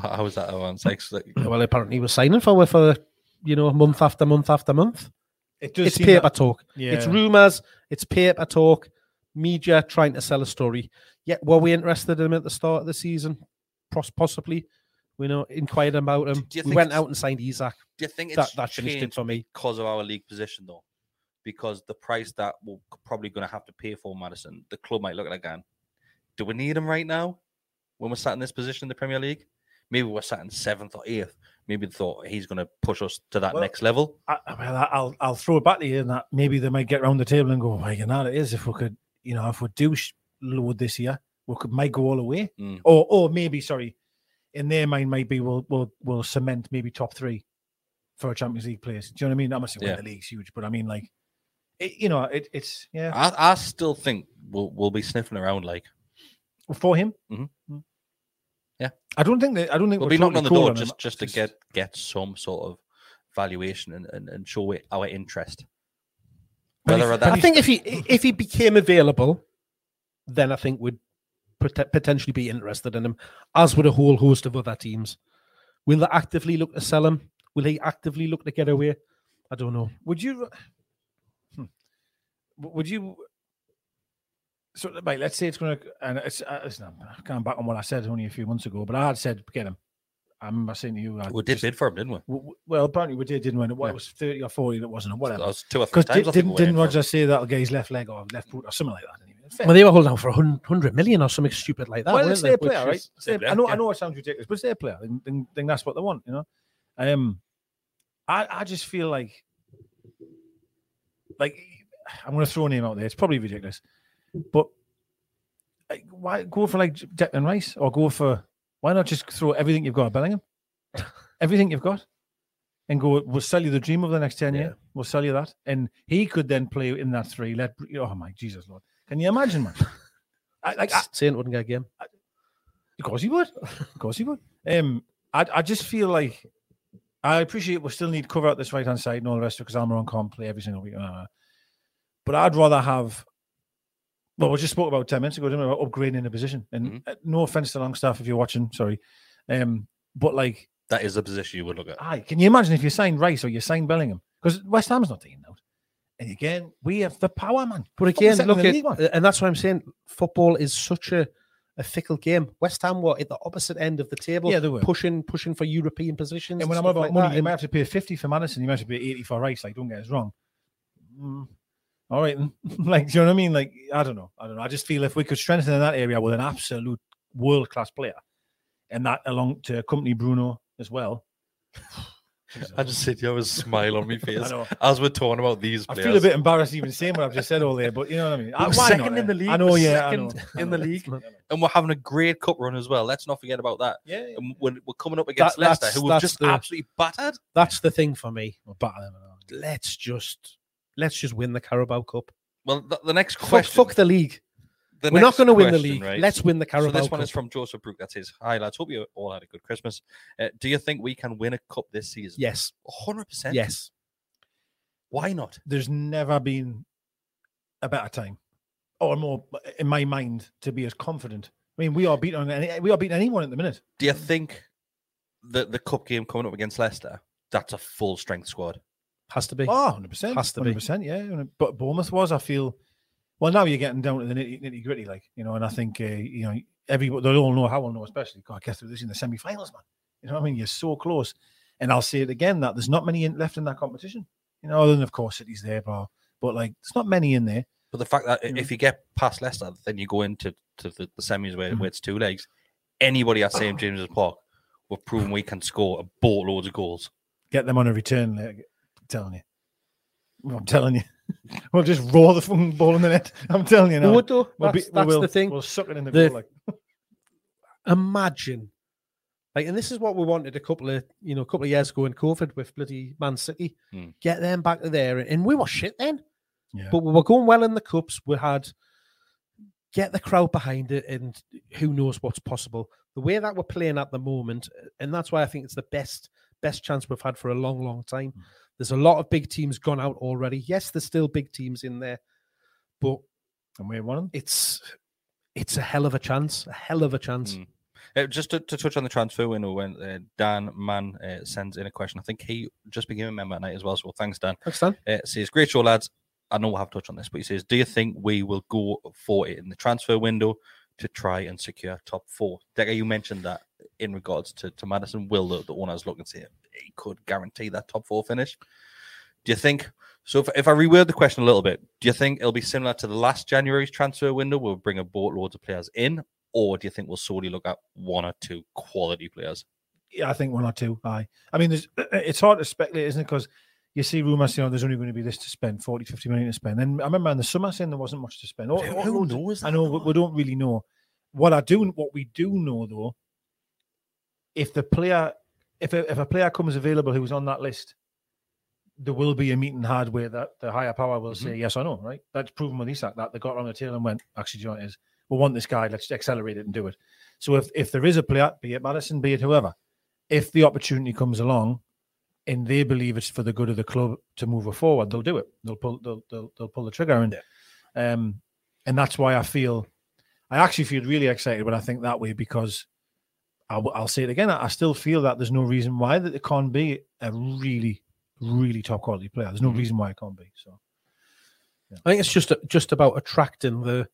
Speaker 3: How was that? Around sex? Like,
Speaker 5: Well, apparently he was signing for for you know month after month after month.
Speaker 4: It does
Speaker 5: It's
Speaker 4: seem
Speaker 5: paper
Speaker 4: that-
Speaker 5: talk. It's rumors. It's paper talk. Media trying to sell a story. Yeah, were we interested in him at the start of the season? Possibly. We know inquired about him.
Speaker 3: do you
Speaker 5: We went out and signed Isak.
Speaker 3: do you think it's
Speaker 5: That that finished it
Speaker 3: changed
Speaker 5: for me.
Speaker 3: because of our league position though? Because the price that we're probably going to have to pay for Maddison, the club might look at again. Do we need him right now when we're sat in this position in the Premier League? Maybe we're sat in seventh or eighth. Maybe they thought he's going to push us to that
Speaker 4: Well,
Speaker 3: next level.
Speaker 4: I, I- well, I- I'll I'll throw it back to you, and that maybe they might get around the table and go, "Well, you know, it is if we could, you know, if we do load this year, we could might go all the way,
Speaker 3: Mm.
Speaker 4: or or maybe sorry, in their mind, maybe we'll we'll we'll cement maybe top three for a Champions League place. Do you know what I mean? I'm not saying
Speaker 3: Yeah.
Speaker 4: the league's huge, but I mean like, it, you know, it, it's yeah
Speaker 3: I, I still think we'll we'll be sniffing around like
Speaker 4: for him.
Speaker 3: Mhm.
Speaker 4: Mm.
Speaker 3: Yeah.
Speaker 4: I don't think that I don't think
Speaker 3: we'll be knocking on the door
Speaker 4: cold him.
Speaker 3: just just to get get some sort of valuation and, and, and show it our interest. Whether that
Speaker 5: I think if he if he became available, then I think we'd pot- potentially be interested in him, as would a whole host of other teams. Will they actively look to sell him? Will he actively look to get away? I don't know.
Speaker 4: Would you? W- Would you? So, right, let's say it's going to, and it's, uh, it's not, I'm going back on what I said only a few months ago, but I had said get him. I remember saying to you, I
Speaker 3: we did
Speaker 4: just-
Speaker 3: bid for him, didn't we?
Speaker 4: w- w- well, apparently we did, didn't we? What
Speaker 3: Yeah.
Speaker 4: it was thirty or forty that wasn't, or
Speaker 3: That
Speaker 4: whatever.
Speaker 3: was two or three
Speaker 4: Because
Speaker 3: times. I think
Speaker 4: didn't
Speaker 3: we
Speaker 4: didn't
Speaker 3: went for.
Speaker 4: Roger say that'll get his left leg or left foot or something like that?
Speaker 5: Well, they were holding out for a hundred million or something stupid like that.
Speaker 4: well,
Speaker 5: weren't
Speaker 4: it's
Speaker 5: they?
Speaker 4: their
Speaker 5: Which
Speaker 4: player, right? their-
Speaker 3: their
Speaker 4: I know,
Speaker 3: player,
Speaker 4: I know, it sounds ridiculous, but it's their player. Then, then, then that's what they want, you know. Um, I, I just feel like, like, I'm going to throw a name out there. It's probably ridiculous, but like, why go for like Declan Rice or go for why not just throw everything you've got at Bellingham, everything you've got, and go. We'll sell you the dream of the next ten
Speaker 5: Yeah.
Speaker 4: years. We'll sell you that, and he could then play in that three. Let oh my Jesus Lord, can you imagine, man? I, like I,
Speaker 5: Saint wouldn't get a game.
Speaker 4: of course he would. Of course he would. Um, I, I just feel like I appreciate we still need cover out this right hand side and all the rest of it because Almiron can't play every single week. uh, But I'd rather have. Well, we just spoke about ten minutes ago, didn't we, about upgrading the position. And uh, no offense to Longstaff if you're watching, sorry, um, but like,
Speaker 3: That is a position you would look at.
Speaker 4: aye, can you imagine if you signed Rice or you signed Bellingham? Because West Ham's not taking out. And again, we have the power, man.
Speaker 5: But again, look at,
Speaker 4: league,
Speaker 5: and that's what I'm saying. Football is such a, a fickle game. West Ham were at the opposite end of the table,
Speaker 4: Yeah, they were.
Speaker 5: pushing pushing for European positions.
Speaker 4: And when I'm about
Speaker 5: like
Speaker 4: money,
Speaker 5: that,
Speaker 4: you
Speaker 5: and-
Speaker 4: might have to pay 50 for Maddison, you might have to pay 80 for Rice. Like, don't get us wrong. Mm, All right. like, do you know what I mean? Like, I don't know. I don't know. I just feel if we could strengthen in that area with an absolute world class player and that along to accompany Bruno as well.
Speaker 3: I just sit here with a smile on my
Speaker 4: I
Speaker 3: face
Speaker 4: know.
Speaker 3: as we're talking about these
Speaker 4: I feel a bit embarrassed even saying what I've just said all there, but you know what I mean? I,
Speaker 3: We're second
Speaker 4: not,
Speaker 3: in the
Speaker 4: eh?
Speaker 3: league.
Speaker 4: I know,
Speaker 3: we're
Speaker 4: yeah. I know,
Speaker 3: second in the league, and we're having a great cup run as well. Let's not forget about that.
Speaker 4: Yeah. yeah.
Speaker 3: And we're, we're coming up against
Speaker 5: that's-
Speaker 3: Leicester, who we've just
Speaker 5: the-
Speaker 3: absolutely battered.
Speaker 5: that's the thing for me.
Speaker 4: We're better than them.
Speaker 5: Let's just let's just win the Carabao Cup.
Speaker 3: Well, the, the next question.
Speaker 5: fuck the league.
Speaker 3: the
Speaker 5: We're not going to win the league.
Speaker 3: right?
Speaker 5: Let's win the
Speaker 3: So
Speaker 5: Carabao
Speaker 3: this one
Speaker 5: Cup.
Speaker 3: is from Joseph Brook. That is, "Hi lads, hope you all had a good Christmas. Uh, do you think we can win a cup this season?
Speaker 5: yes,
Speaker 3: hundred percent.
Speaker 5: yes.
Speaker 3: Why not?
Speaker 4: There's never been a better time or more, in my mind, to be as confident. I mean, we are beating any, we are beating anyone at the minute.
Speaker 3: Do you think the the cup game coming up against Leicester? That's a full strength squad.
Speaker 5: Has to be.
Speaker 4: Oh, 100%.
Speaker 5: Has to be.
Speaker 4: 100%, yeah. But Bournemouth was, I feel, well, now you're getting down to the nitty, nitty gritty, like, you know, and I think, uh, you know, every, they all know Howe will know, especially, God, I guess they're this in the semi finals, man. You know what I mean? You're so close. And I'll say it again that there's not many in, left in that competition. You know, other than of course City's there, bro. But like, there's not many in there.
Speaker 3: But the fact that i-
Speaker 4: Yeah.
Speaker 3: if you get past Leicester, then you go into to the, the semis where,
Speaker 4: Mhm.
Speaker 3: where it's two legs. Anybody at St James's Park, we've proven we can score a boatloads of goals.
Speaker 4: Get them on a return leg. I'm telling you. I'm telling you. we'll just roll the fucking ball in the net. I'm telling you
Speaker 5: We
Speaker 4: now.
Speaker 5: would though.
Speaker 4: We'll
Speaker 5: That's,
Speaker 4: be- we'll,
Speaker 5: the thing.
Speaker 4: We'll suck it in the,
Speaker 5: The-
Speaker 4: goal. Like,
Speaker 5: imagine like and this is what we wanted a couple of you know a couple of years ago in covid with bloody man city
Speaker 3: Hmm.
Speaker 5: get them back to there and we were shit then
Speaker 4: yeah.
Speaker 5: but we were going well in the cups we had get the crowd behind it and who knows what's possible the way that we're playing at the moment and that's why i think it's the best best chance we've had for a long long time
Speaker 4: Hmm.
Speaker 5: There's a lot of big teams gone out already yes there's still big teams in there but
Speaker 4: and we're one of
Speaker 5: it's it's a hell of a chance a hell of a chance
Speaker 3: Mm. Uh, just to, to touch on the transfer window, when uh, Dan Mann uh, sends in a question, I think he just became a member at night as well. So thanks, Dan.
Speaker 5: Thanks, Dan.
Speaker 3: Uh, says, Great show, lads. I know we'll have to touch on this, but he says, Do you think we will go for it in the transfer window to try and secure top four? Deka, you mentioned that in regards to, to Maddison. Will the, the owners look and say he could guarantee that top four finish? Do you think? So, if, if I reword the question a little bit, do you think it'll be similar to the last January's transfer window? We'll bring a boatloads of players in, or do you think we'll solely look at one or two quality players?
Speaker 4: Yeah, I think one or two. Aye. I mean, there's, uh, uh, it's hard to speculate, isn't it? Because you see rumors, you know, there's only going to be this to spend 40, 50 million to spend. And I remember in the summer saying there wasn't much to spend.
Speaker 3: Who knows?
Speaker 4: I know, but we don't really know. What I do, what we do know though, if the player, if a, if a player comes available who's on that list, there will be a meeting had where that the higher power will say yes or no. Right? That's proven with Isak that they got on the tail and went, actually, you know what? We want this guy. Let's accelerate it and do it. So if if there is a player, be it Maddison, be it whoever, if the opportunity comes along and they believe it's for the good of the club to move forward, they'll do it. They'll pull they'll they'll, they'll pull the trigger and um and that's why I feel I actually feel really excited when I think that way because I, will say it again. I, I still feel that there's no reason why that it can't be a really really top quality player. There's no mm-hmm. reason why it can't be. So
Speaker 5: I think it's just just about attracting the.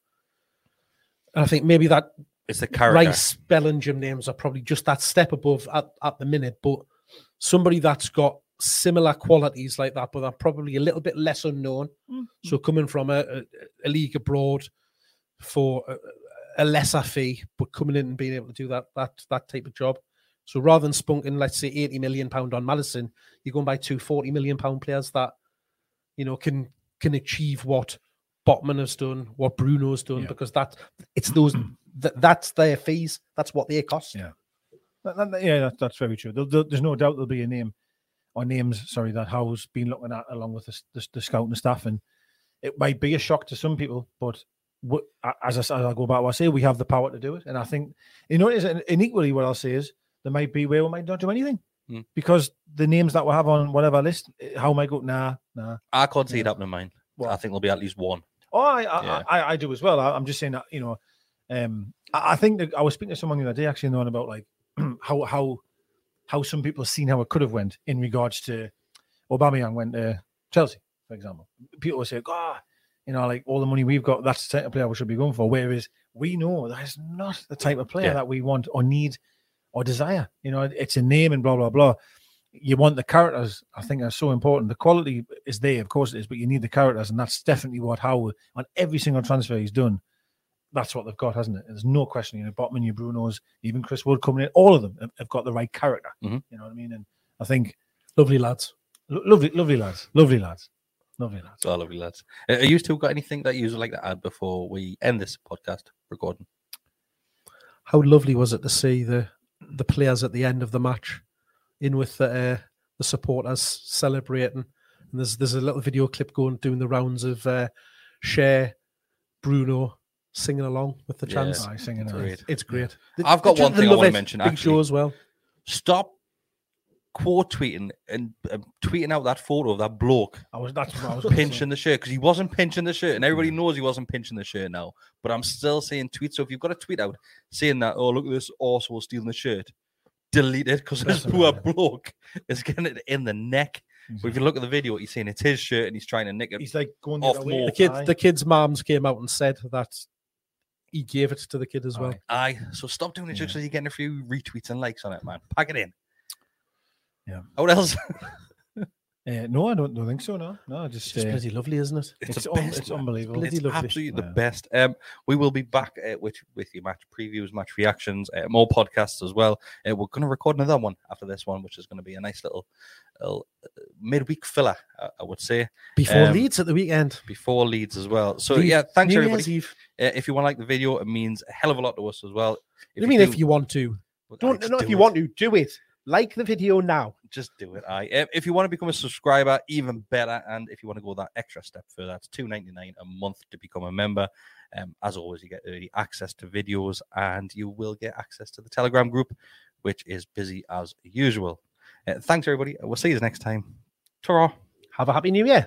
Speaker 5: and I think maybe that
Speaker 3: It's the character.
Speaker 5: Rice Bellingham names are probably just that step above at, at the minute, but somebody that's got similar qualities like that, but are probably a little bit less unknown. Mm-hmm. So coming from a, a, a league abroad for a, a lesser fee, but coming in and being able to do that that that type of job. So rather than spunking, let's say, 80 million pound on Maddison, you're going by two 40 million pound players that, you know, can can achieve what Botman has done, what Bruno's done,
Speaker 4: Yeah.
Speaker 5: because that it's those that, that's their fees, that's what they cost.
Speaker 4: Yeah. That- that- yeah, that, that's very true. There, there- there's no doubt there'll be a name or names, sorry, that Howe's been looking at along with the, the, the scouting staff. And it might be a shock to some people, but as, I, as I go back, what I say, we have the power to do it. And I think, you know, it is, and equally what I'll say is there might be where we might not do anything
Speaker 3: Hmm.
Speaker 4: because the names that we have on whatever list, eh, Howe might go, nah, nah.
Speaker 3: I can't see
Speaker 4: Yeah.
Speaker 3: it happening, mine.
Speaker 4: What?
Speaker 3: I think there'll be at least one.
Speaker 4: Oh, I I,
Speaker 3: Yeah.
Speaker 4: I, I do as well. I, I'm just saying that you know, um, I, I think that I was speaking to someone the other day actually knowing about like how how how some people seen how it could have went in regards to Aubameyang went to Chelsea, for example. People will say, "God, you know, like all the money we've got, that's the type of player we should be going for." Whereas we know that is not the type of player
Speaker 3: Yeah.
Speaker 4: that we want or need or desire. You know, it's a name and blah blah blah. You want the characters. I think are so important. The quality is there, of course it is, but you need the characters, and that's definitely what Howe on every single transfer he's done. That's what they've got, hasn't it? There's no question. You know, Botman, your Brunos, even Chris Wood coming in, all of them have, got the right character.
Speaker 3: Mhm.
Speaker 4: You know what I mean? And I think
Speaker 5: Lovely lads.
Speaker 4: lo- lovely, lovely lads, lovely lads, lovely lads.
Speaker 3: So lovely lads. Are you still got anything that you would like to add before we end this podcast recording?
Speaker 5: How lovely was it to see the the players at the end of the match in with the uh, the supporters celebrating. And there's there's a little video clip going doing the rounds of uh, Schär, Bruno singing along with the
Speaker 3: Yeah.
Speaker 5: chants.
Speaker 4: Aye, singing
Speaker 3: Great.
Speaker 5: It's great.
Speaker 3: I've got
Speaker 5: They-
Speaker 3: one
Speaker 5: they
Speaker 3: thing I wanna mention,
Speaker 5: Big
Speaker 3: actually.
Speaker 5: Joe as well.
Speaker 3: Stop quote tweeting and uh, tweeting out that photo of that bloke
Speaker 4: I was that's what I was
Speaker 3: pinching the shirt because he wasn't pinching the shirt, and everybody knows he wasn't pinching the shirt now. But I'm still seeing tweets. So if you've got a tweet out saying that, oh look at this Arsenal stealing the shirt, delete it because this poor bloke is getting it in the neck. But if you look at the video, he's saying it's his shirt and he's trying to nick it.
Speaker 4: He's like going the
Speaker 3: Off
Speaker 4: other way.
Speaker 3: more.
Speaker 5: The kid,
Speaker 4: Aye.
Speaker 5: the kids' moms came out and said that he gave it to the kid as well.
Speaker 3: Aye. So stop doing it just because you're getting a few retweets and likes on it, man. Pack it in.
Speaker 4: Yeah.
Speaker 3: What else?
Speaker 4: Uh, no, I don't, don't think so. No, no, just,
Speaker 5: It's just
Speaker 4: uh,
Speaker 5: bloody lovely, isn't it?
Speaker 3: It's,
Speaker 4: It's un-
Speaker 3: best,
Speaker 4: it's unbelievable.
Speaker 3: It's
Speaker 5: lovely.
Speaker 3: absolutely the best. Um, we will be back uh, with with your match previews, match reactions, uh, more podcasts as well. Uh, we're going to record another one after this one, which is going to be a nice little, little uh, midweek filler, I, I would say,
Speaker 5: Before
Speaker 3: Um,
Speaker 5: Leeds at the weekend.
Speaker 3: before Leeds as well. So
Speaker 5: Leeds-
Speaker 3: yeah, thanks
Speaker 5: New
Speaker 3: everybody.
Speaker 5: Eve.
Speaker 3: Uh, if you want to like the video, it means a hell of a lot to us as well.
Speaker 5: I mean, if you want to, don't not
Speaker 3: do
Speaker 5: if you
Speaker 3: it.
Speaker 5: want to, do it. Like the video now.
Speaker 3: just do it. I if you want to become a subscriber, even better. And if you want to go that extra step further, it's two ninety nine a month to become a member. Um, as always, you get early access to videos, and you will get access to the Telegram group, which is busy as usual. Uh, thanks everybody. We'll see you next time. Ta-ra.
Speaker 5: Have a happy new year.